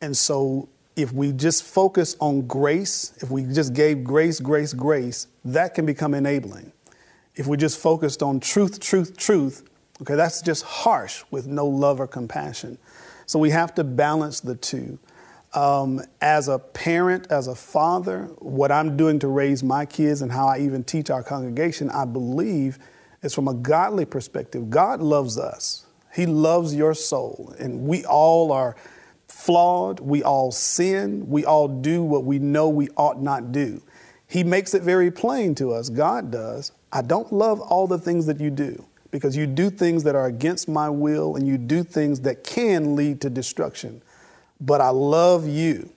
And so if we just focus on grace, if we just gave grace, grace, grace, that can become enabling. If we just focused on truth, truth, truth, okay, that's just harsh with no love or compassion. So we have to balance the two. Um, as a parent, as a father, what I'm doing to raise my kids and how I even teach our congregation, I believe is from a godly perspective. God loves us. He loves your soul. And we all are flawed. We all sin. We all do what we know we ought not do. He makes it very plain to us, God does. I don't love all the things that you do because you do things that are against my will and you do things that can lead to destruction. But I love you.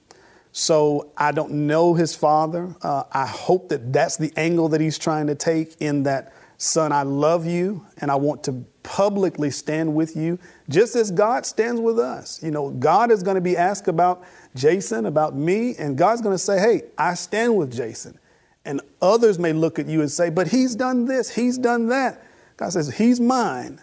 So I don't know his father. Uh, I hope that that's the angle that he's trying to take in that Son, I love you and I want to publicly stand with you, just as God stands with us. You know, God is going to be asked about Jason, about me, and God's going to say, Hey, I stand with Jason. And others may look at you and say, But he's done this, he's done that. God says, He's mine.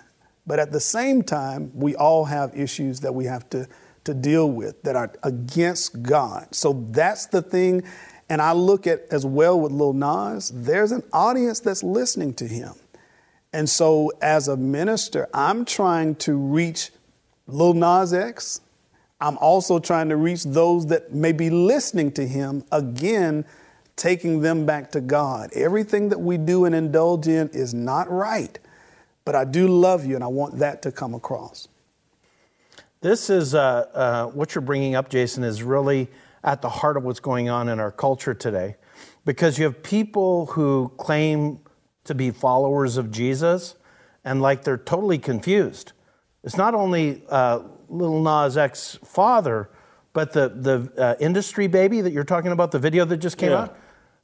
But at the same time, we all have issues that we have to, to deal with that are against God. So that's the thing and I look at as well with Lil Nas, there's an audience that's listening to him. And so as a minister, I'm trying to reach Lil Nas X. I'm also trying to reach those that may be listening to him, again, taking them back to God. Everything that we do and indulge in is not right, but I do love you and I want that to come across. This is uh, uh, what you're bringing up, Jason, is really at the heart of what's going on in our culture today. Because you have people who claim to be followers of Jesus and like they're totally confused. It's not only uh, Little Nas X father, but the, the uh, industry baby that you're talking about, the video that just came yeah. out.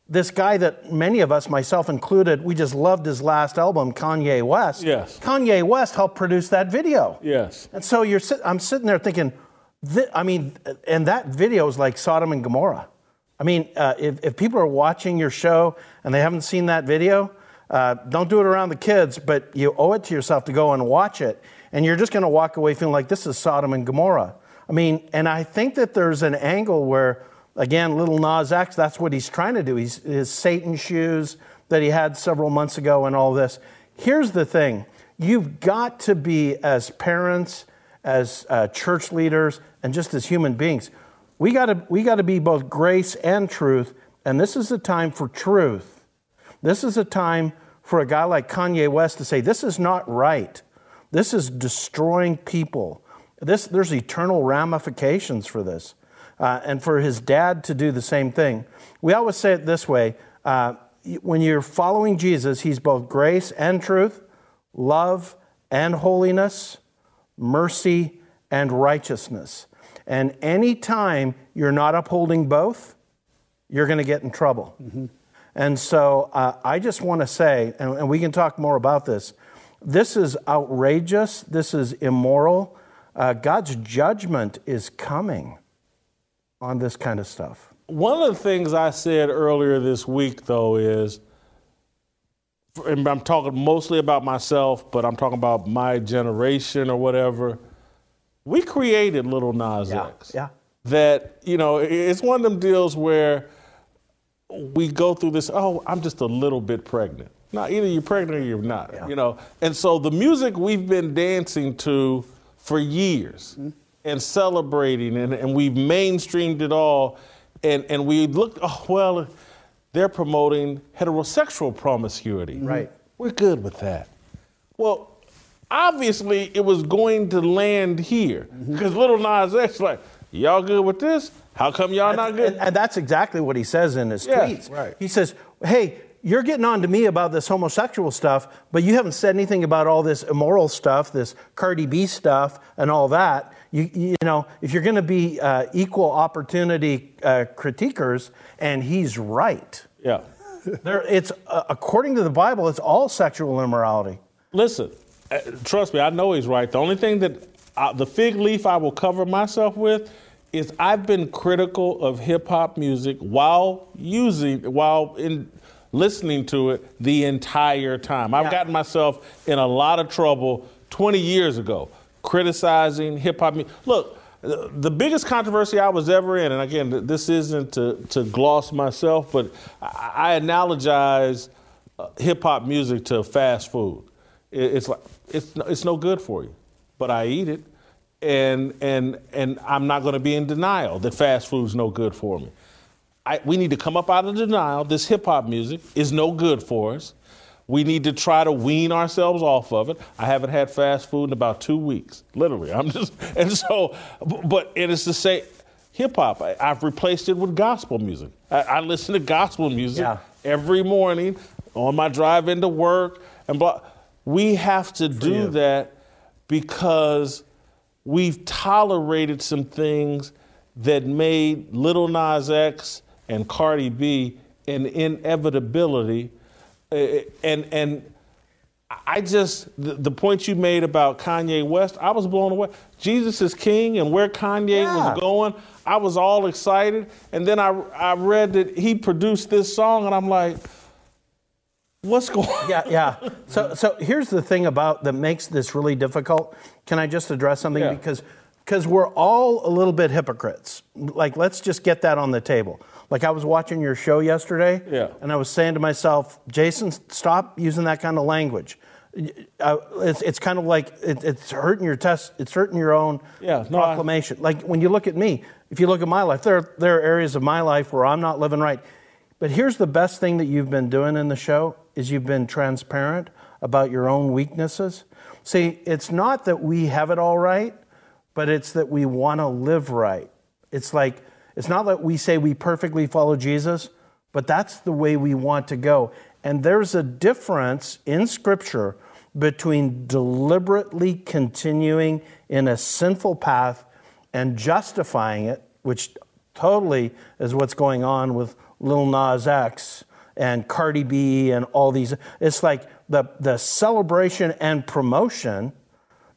This guy that many of us, myself included, we just loved his last album, Kanye West. Yes. Kanye West helped produce that video. Yes. And so you're, I'm sitting there thinking, I mean, and that video is like Sodom and Gomorrah. I mean, uh, if, if people are watching your show and they haven't seen that video, uh, don't do it around the kids, but you owe it to yourself to go and watch it. And you're just going to walk away feeling like this is Sodom and Gomorrah. I mean, and I think that there's an angle where, again, little Nas X, that's what he's trying to do. He's his Satan shoes that he had several months ago and all this. Here's the thing you've got to be, as parents, as uh, church leaders, and just as human beings. We gotta, we gotta be both grace and truth, and this is a time for truth. This is a time for a guy like Kanye West to say, This is not right. This is destroying people. This, there's eternal ramifications for this. Uh, and for his dad to do the same thing. We always say it this way uh, when you're following Jesus, he's both grace and truth, love and holiness, mercy and righteousness. And anytime you're not upholding both, you're going to get in trouble. Mm-hmm. And so uh, I just want to say, and, and, we can talk more about this, this is outrageous, this is immoral. Uh, God's judgment is coming on this kind of stuff. One of the things I said earlier this week, though, is and I'm talking mostly about myself, but I'm talking about my generation or whatever. We created Little Nas Yeah, X. yeah. That you know, it's one of them deals where we go through this. Oh, I'm just a little bit pregnant. Now, either you're pregnant or you're not. Yeah. You know, and so the music we've been dancing to for years mm-hmm. and celebrating, and, and we've mainstreamed it all, and and we look. Oh well, they're promoting heterosexual promiscuity. Right. We're good with that. Well, obviously it was going to land here because Little Nas X like, y'all good with this? How come y'all not good? And, and that's exactly what he says in his Yeah, tweets. right. He says, "Hey, you're getting on to me about this homosexual stuff, but you haven't said anything about all this immoral stuff, this Cardi B stuff, and all that. You, you know, if you're going to be uh, equal opportunity uh, critiquers, and he's right. yeah. There, it's uh, according to the Bible, it's all sexual immorality. Listen, trust me, I know he's right. The only thing that uh, the fig leaf I will cover myself with is I've been critical of hip hop music while using, while in listening to it the entire time. I've Yeah. gotten myself in a lot of trouble 20 years ago criticizing hip hop music. Look, the the biggest controversy I was ever in, and again, this isn't to, to gloss myself, but I, I analogize uh, hip hop music to fast food. It- it's like it's no- it's no good for you, but I eat it, and and and I'm not going to be in denial that fast food's no good for me. I, we need to come up out of denial. This hip hop music is no good for us. We need to try to wean ourselves off of it. I haven't had fast food in about two weeks, literally. I'm just, and so, but it is to say, hip hop. I've replaced it with gospel music. I, I listen to gospel music Yeah. every morning on my drive into work and blah. We have to do you. that because we've tolerated some things that made Little Nas X and Cardi B an inevitability. Uh, And and I just the, the point you made about Kanye West, I was blown away. Jesus is king, and where Kanye Yeah. was going, I was all excited. And then I I read that he produced this song, and I'm like, what's going? on? Yeah, yeah. So, so here's the thing about that makes this really difficult. Can I just address something Yeah. because because we're all a little bit hypocrites. Like, let's just get that on the table. Like, I was watching your show yesterday, Yeah. and I was saying to myself, Jason, stop using that kind of language. Uh, it's, it's kind of like it, it's hurting your test. It's hurting your own Yeah, no, I- proclamation. like when you look at me, if you look at my life, there there are areas of my life where I'm not living right. But here's the best thing that you've been doing in the show is you've been transparent about your own weaknesses. See, it's not that we have it all right, but it's that we want to live right. It's like it's not that we say we perfectly follow Jesus, but that's the way we want to go. And there's a difference in scripture between deliberately continuing in a sinful path and justifying it, which totally is what's going on with Lil Nas X and Cardi B and all these. It's like the, the celebration and promotion.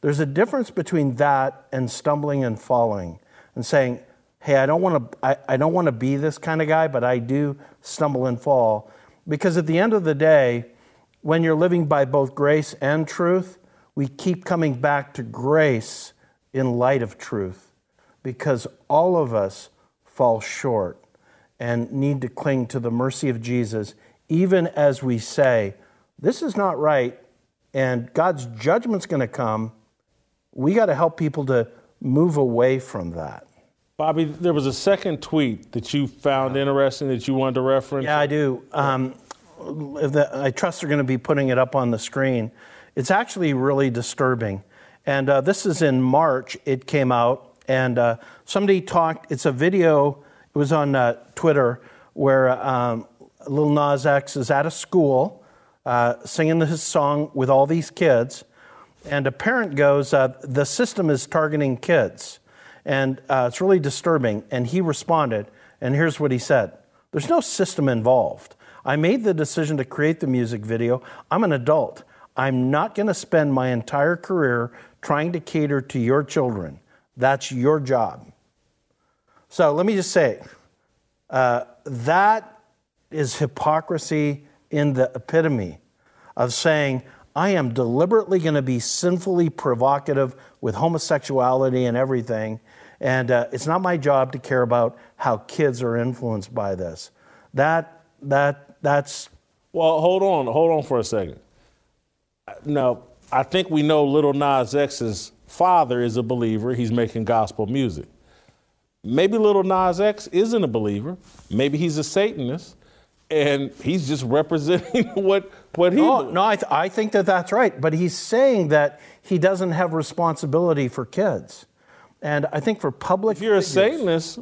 There's a difference between that and stumbling and falling and saying, hey, I don't want to I, I don't want to be this kind of guy, but I do stumble and fall. Because at the end of the day, when you're living by both grace and truth, we keep coming back to grace in light of truth because all of us fall short and need to cling to the mercy of Jesus, even as we say, This is not right, and God's judgment's going to come. We got to help people to move away from that. Bobby, there was a second tweet that you found interesting that you wanted to reference. Yeah, I do. Um, the, I trust they're going to be putting it up on the screen. It's actually really disturbing. And uh, this is in March, it came out, and uh, somebody talked, it's a video, it was on uh, Twitter, where um, Lil Nas X is at a school uh, singing his song with all these kids, and a parent goes, uh, The system is targeting kids. And uh, it's really disturbing. And he responded, and here's what he said There's no system involved. I made the decision to create the music video. I'm an adult. I'm not going to spend my entire career trying to cater to your children. That's your job. So let me just say uh, that is hypocrisy in the epitome. of saying, I am deliberately going to be sinfully provocative with homosexuality and everything. And uh, it's not my job to care about how kids are influenced by this. That, that, that's, Well, hold on, hold on for a second. Now, I think we know Little Nas X's father is a believer. He's making gospel music. Maybe Little Nas X isn't a believer. Maybe he's a Satanist, and he's just representing what what he. no, no I, th- I think that that's right. But he's saying that he doesn't have responsibility for kids. And I think for public If you're a Satanist,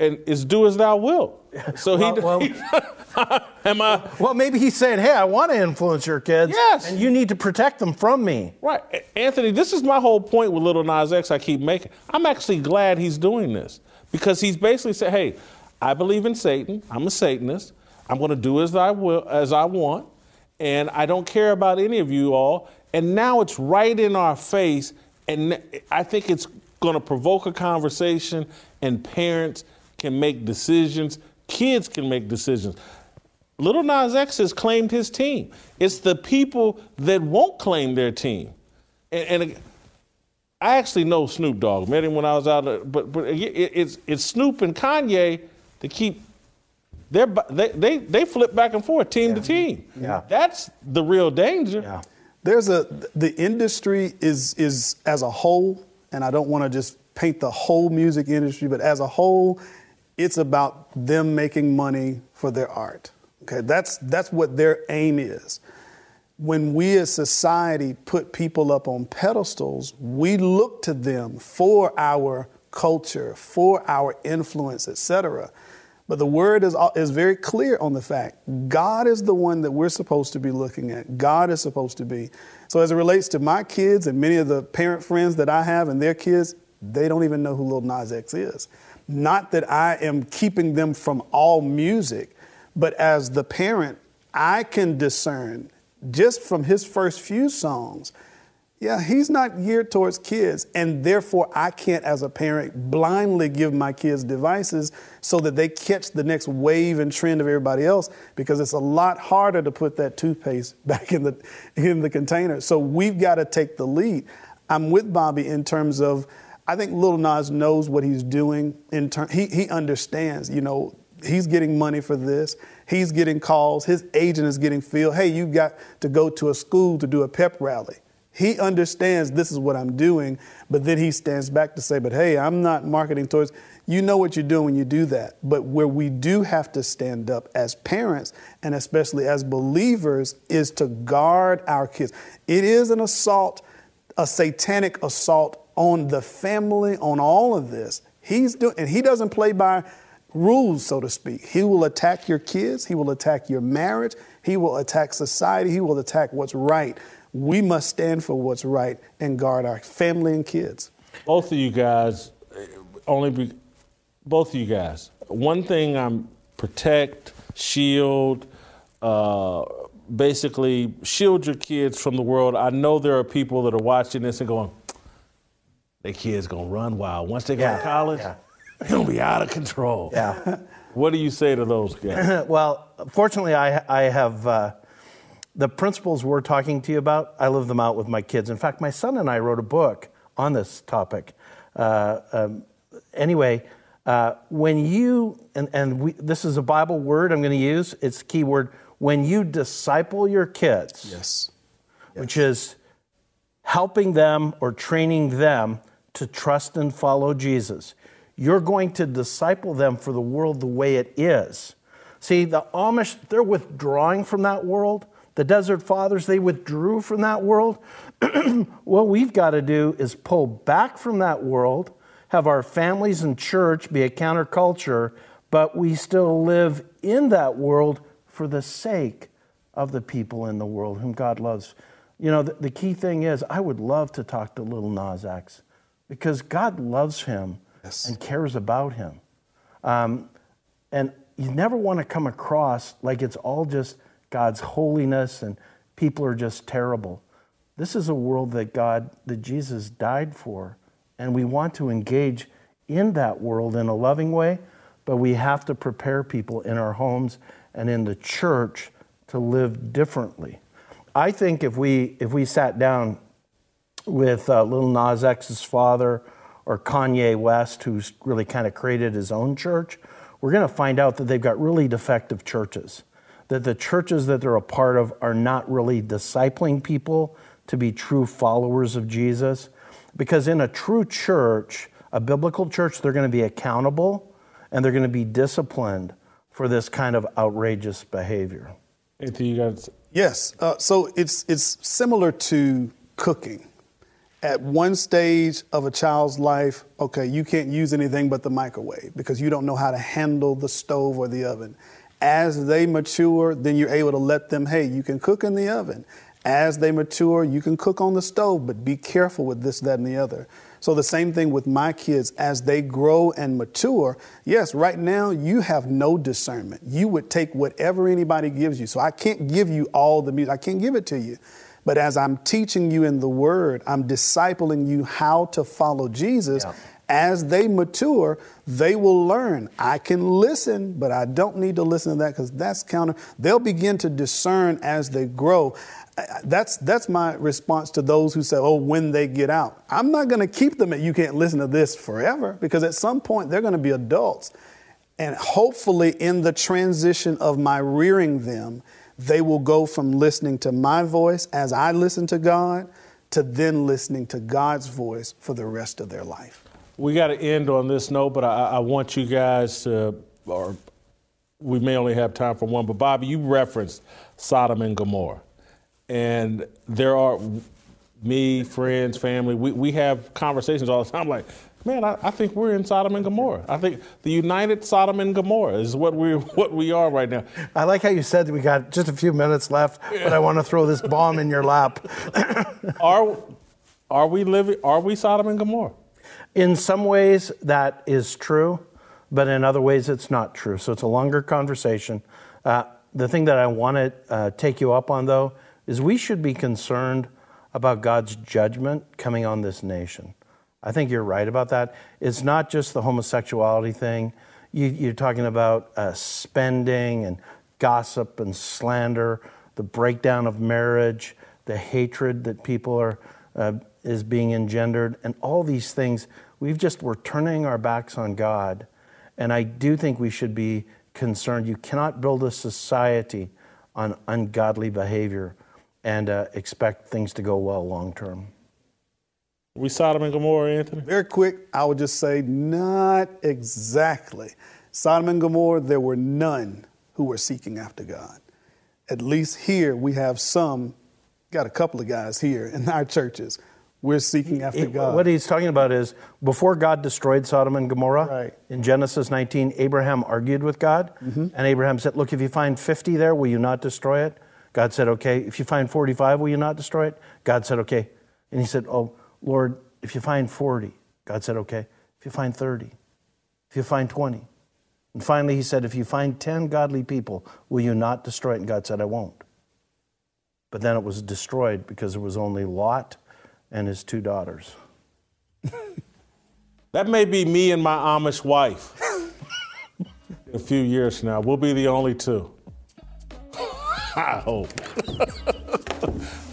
and it's do as thou wilt. So Well- he. well- am I Well, maybe he's saying, hey, I want to influence your kids. Yes. And you need to protect them from me. Right. Anthony, this is my whole point with Little Nas X I keep making. I'm actually glad he's doing this because he's basically saying, hey, I believe in Satan. I'm a Satanist. I'm going to do as I will, as I want, and I don't care about any of you all. And now it's right in our face, and I think it's going to provoke a conversation, and parents can make decisions. Kids can make decisions. Little Nas X has claimed his team. It's the people that won't claim their team. And, and I actually know Snoop Dogg. Met him when I was out. Of, but but uh, it, it's it's Snoop and Kanye to keep. They they they flip back and forth, team to team. Yeah. that's the real danger. Yeah. There's a the industry is is as a whole, and I don't want to just paint the whole music industry, but as a whole, it's about them making money for their art. Okay, that's that's what their aim is. When we as society put people up on pedestals, we look to them for our culture, for our influence, etc. But the word is, is very clear on the fact God is the one that we're supposed to be looking at. God is supposed to be. So, as it relates to my kids and many of the parent friends that I have and their kids, they don't even know who Lil Nas X is. Not that I am keeping them from all music, but as the parent, I can discern just from his first few songs yeah, he's not geared towards kids, and therefore I can't, as a parent, blindly give my kids devices so that they catch the next wave and trend of everybody else. Because it's a lot harder to put that toothpaste back in the in the container. So we've got to take the lead. I'm with Bobby in terms of, I think Lil Nas knows what he's doing. In ter- he he understands. You know, he's getting money for this. He's getting calls. His agent is getting feel. Hey, you got to go to a school to do a pep rally. He understands this is what I'm doing, but then he stands back to say, but hey, I'm not marketing towards, you know what you're doing when you do that. But where we do have to stand up as parents and especially as believers is to guard our kids. It is an assault, a satanic assault on the family, on all of this. He's doing, and he doesn't play by rules, so to speak. He will attack your kids, he will attack your marriage, he will attack society, he will attack what's right we must stand for what's right and guard our family and kids. Both of you guys, eh, only be, both of you guys. One thing I'm protect, shield, uh, basically shield your kids from the world. I know there are people that are watching this and going, "Their kids gonna run wild once they go Yeah, to college. yeah. They're gonna be out of control." Yeah. What do you say to those guys? well, fortunately, I, I have uh, the principles we're talking to you about, I live them out with my kids. In fact, my son and I wrote a book on this topic. Uh, um, anyway, uh, when you, and, and we, this is a Bible word I'm going to use, it's a key word. When you disciple your kids, Yes. which is helping them or training them to trust and follow Jesus. You're going to disciple them for the world the way it is. See, the Amish, they're withdrawing from that world. The Desert Fathers, they withdrew from that world. what we've got to do is pull back from that world, have our families and church be a counterculture, but we still live in that world for the sake of the people in the world whom God loves. You know, the, the key thing is, I would love to talk to little Nas X because God loves him Yes. and cares about him. Um, and you never want to come across like it's all just God's holiness and people are just terrible. This is a world that God, that Jesus died for. And we want to engage in that world in a loving way, but we have to prepare people in our homes and in the church to live differently. I think if we if we sat down with uh, Little Nas X's father or Kanye West, who's really kind of created his own church, we're going to find out that they've got really defective churches. That the churches that they're a part of are not really discipling people to be true followers of Jesus. Because in a true church, a biblical church, they're going to be accountable and they're going to be disciplined for this kind of outrageous behavior. Anthony, you got Yes. Uh, so it's it's similar to cooking. At one stage of a child's life, okay, you can't use anything but the microwave because you don't know how to handle the stove or the oven. As they mature, then you're able to let them, hey, you can cook in the oven. As they mature, you can cook on the stove, but be careful with this, that, and the other. So the same thing with my kids as they grow and mature. Yes, right now you have no discernment. You would take whatever anybody gives you. So I can't give you all the music. I can't give it to you. But as I'm teaching you in the word, I'm discipling you how to follow Jesus. Yeah. As they mature, they will learn. I can listen, but I don't need to listen to that because that's counter. They'll begin to discern as they grow. That's that's my response to those who say, "Oh, when they get out." I'm not going to keep them at you can't listen to this forever because at some point they're going to be adults. And hopefully, in the transition of my rearing them, they will go from listening to my voice as I listen to God to then listening to God's voice for the rest of their life. We got to end on this note, but I, I want you guys to, or we may only have time for one, but Bobby, you referenced Sodom and Gomorrah. And there are, me, friends, family, we, we have conversations all the time like, man, I, I think we're in Sodom and Gomorrah. I think the united Sodom and Gomorrah is what we what we are right now. I like how you said that we got just a few minutes left, but I want to throw this bomb in your lap. Are, are we living, are we Sodom and Gomorrah? In some ways, that is true, but in other ways, it's not true. So it's a longer conversation. Uh, the thing that I want to uh, take you up on, though, is we should be concerned about God's judgment coming on this nation. I think you're right about that. It's not just the homosexuality thing. You, you're talking about uh, spending and gossip and slander, the breakdown of marriage, the hatred that people are uh, is being engendered, and all these things. We've just we're turning our backs on God, and I do think we should be concerned. You cannot build a society on ungodly behavior and uh, expect things to go well long term. We Sodom and Gomorrah, Anthony? Very quick, I would just say not exactly. Sodom and Gomorrah, there were none who were seeking after God. At least here we have some, got a couple of guys here in our churches. We're seeking after It- God. What he's talking about is before God destroyed Sodom and Gomorrah, Right. in Genesis 19, Abraham argued with God. Mm-hmm. And Abraham said, Look, if you find 50 there, will you not destroy it? God said, Okay. If you find 45, will you not destroy it? God said, Okay. And he said, Oh, Lord, if you find 40, God said, Okay. If you find 30, if you find 20. And finally, he said, If you find 10 godly people, will you not destroy it? And God said, I won't. But then it was destroyed because there was only Lot and his two daughters. That may be me and my Amish wife. a few years now, we'll be the only two. I hope.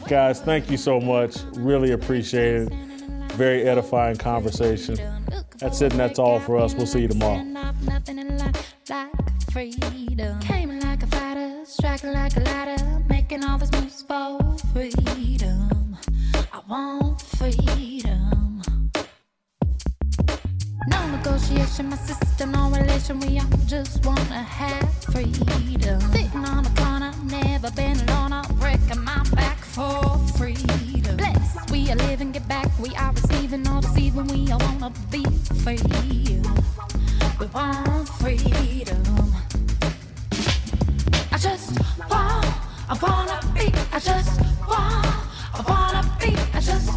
Guys, thank you so much. Really appreciate it. Very edifying conversation. That's it, and that's all for us. We'll see you tomorrow. Came like a fighter, striking like a ladder, making all moves for freedom. I want freedom. No negotiation, my no relation. We all just wanna have freedom. Sitting on corner, never been alone for freedom. Blessed we are living, get back, we are receiving, all deceiving, we all wanna be free. We want freedom. I just want, I wanna be, I just want, I wanna be, I just